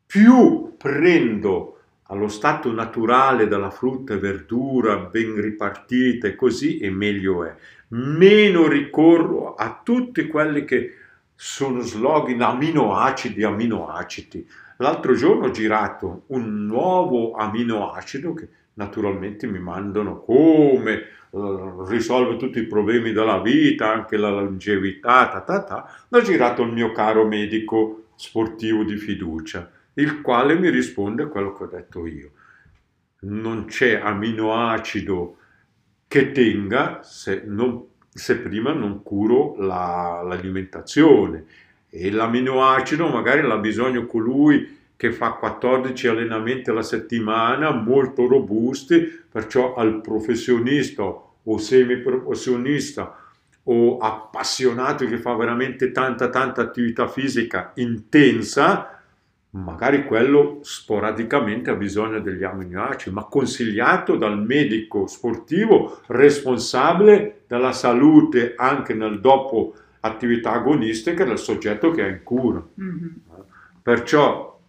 più prendo allo stato naturale della frutta e verdura ben ripartita e così, e meglio è. Meno ricorro a tutti quelli che sono slogan aminoacidi, aminoacidi. L'altro giorno ho girato un nuovo aminoacido che naturalmente mi mandano come uh, risolve tutti i problemi della vita, anche la longevità, ta ta ta, l'ha girato il mio caro medico sportivo di fiducia, il quale mi risponde a quello che ho detto io. Non c'è aminoacido che tenga se, non, se prima non curo la, l'alimentazione e l'aminoacido magari l'ha bisogno colui che fa 14 allenamenti alla settimana, molto robusti, perciò al professionista o semiprofessionista o appassionato che fa veramente tanta tanta attività fisica intensa, magari quello sporadicamente ha bisogno degli aminoacidi, ma consigliato dal medico sportivo responsabile della salute anche nel dopo attività agonistica del soggetto che è in cura. Mm-hmm. Perciò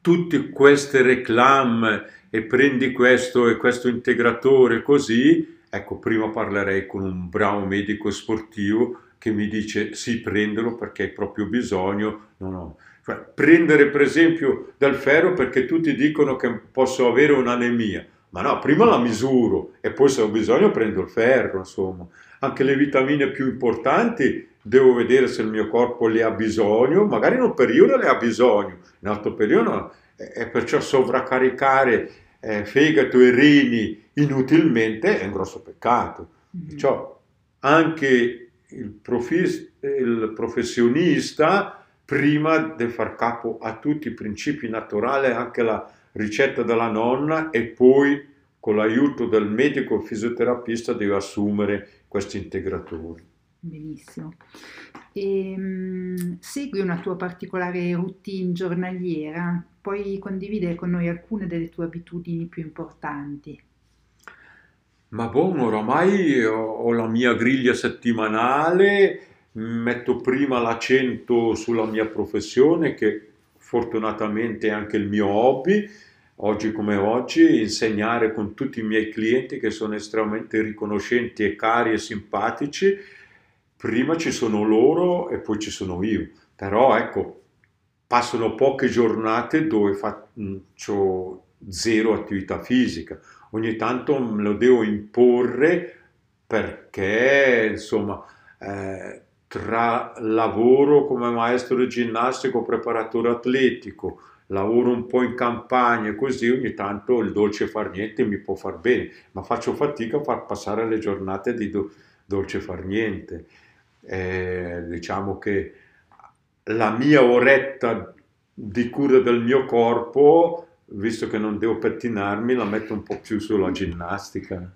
tutte queste reclame e prendi questo e questo integratore così, ecco, prima parlerei con un bravo medico sportivo che mi dice sì, prendelo perché hai proprio bisogno. No, no cioè, prendere per esempio del ferro perché tutti dicono che posso avere un'anemia, ma no, prima la misuro e poi se ho bisogno prendo il ferro, insomma. Anche le vitamine più importanti devo vedere se il mio corpo le ha bisogno, magari in un periodo le ha bisogno, in altro periodo no. E perciò sovraccaricare eh, fegato e reni inutilmente è un grosso peccato. Mm-hmm. Perciò anche il, profis- il professionista prima di far capo a tutti i principi naturali, anche la ricetta della nonna e poi con l'aiuto del medico fisioterapista deve assumere questi integratori. Benissimo. E, um, segui una tua particolare routine giornaliera? Puoi condividere con noi alcune delle tue abitudini più importanti? Ma buon, oramai ho, ho la mia griglia settimanale metto prima l'accento sulla mia professione che fortunatamente è anche il mio hobby, oggi come oggi, insegnare con tutti i miei clienti che sono estremamente riconoscenti e cari e simpatici. Prima ci sono loro e poi ci sono io. Però ecco, passano poche giornate dove faccio zero attività fisica. Ogni tanto me lo devo imporre perché, insomma, eh, tra lavoro come maestro di ginnastica preparatore atletico, lavoro un po' in campagna e così ogni tanto il dolce far niente mi può far bene, ma faccio fatica a far passare le giornate di do- dolce far niente. Eh, diciamo che la mia oretta di cura del mio corpo, visto che non devo pettinarmi, la metto un po' più sulla ginnastica,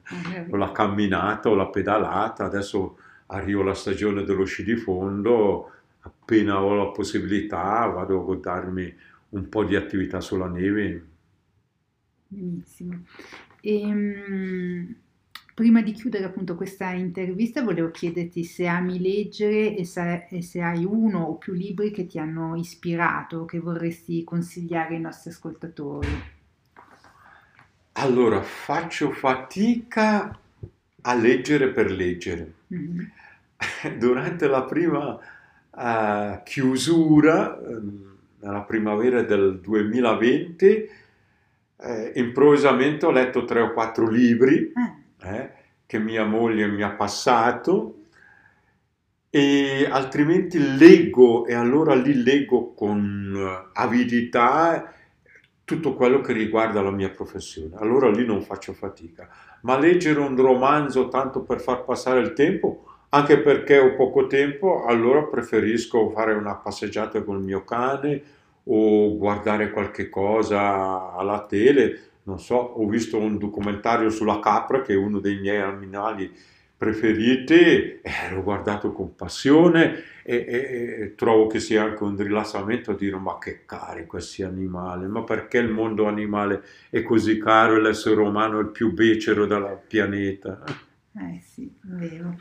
o la camminata o la pedalata. Adesso arrivo alla stagione dello sci di fondo, appena ho la possibilità vado a godarmi un po' di attività sulla neve. Benissimo. E, um, prima di chiudere appunto questa intervista volevo chiederti se ami leggere e se, e se hai uno o più libri che ti hanno ispirato, che vorresti consigliare ai nostri ascoltatori. Allora, faccio fatica a leggere per leggere. Mm-hmm. Durante la prima uh, chiusura, um, nella primavera del 2020, eh, improvvisamente ho letto tre o quattro libri ah. eh, che mia moglie mi ha passato e altrimenti leggo e allora lì leggo con avidità tutto quello che riguarda la mia professione. Allora lì non faccio fatica. Ma leggere un romanzo tanto per far passare il tempo, anche perché ho poco tempo, allora preferisco fare una passeggiata con il mio cane o guardare qualche cosa alla tele. Non so, ho visto un documentario sulla capra che è uno dei miei animali preferiti, eh, l'ho guardato con passione e, e, e, trovo che sia anche un rilassamento a dire ma che cari questi animali, ma perché il mondo animale è così caro e l'essere umano è il più becero del pianeta? Eh sì, vero.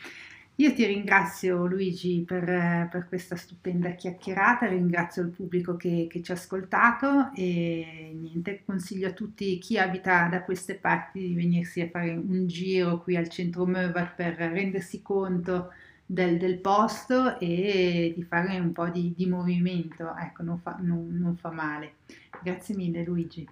Io ti ringrazio Luigi per, per, questa stupenda chiacchierata, ringrazio il pubblico che, che, ci ha ascoltato e niente, consiglio a tutti chi abita da queste parti di venirsi a fare un giro qui al centro Mövat per rendersi conto del, del posto e di fare un po' di, di movimento, ecco, non fa, non, non fa male. Grazie mille Luigi.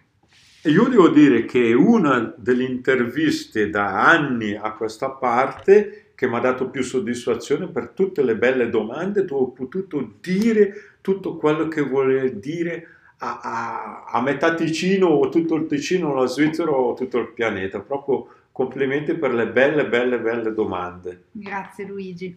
Io devo dire che una delle interviste da anni a questa parte che mi ha dato più soddisfazione per tutte le belle domande dove ho potuto dire tutto quello che volevo dire a, a, a, metà Ticino o tutto il Ticino, la Svizzera o tutto il pianeta. Proprio complimenti per le belle, belle, belle domande. Grazie Luigi.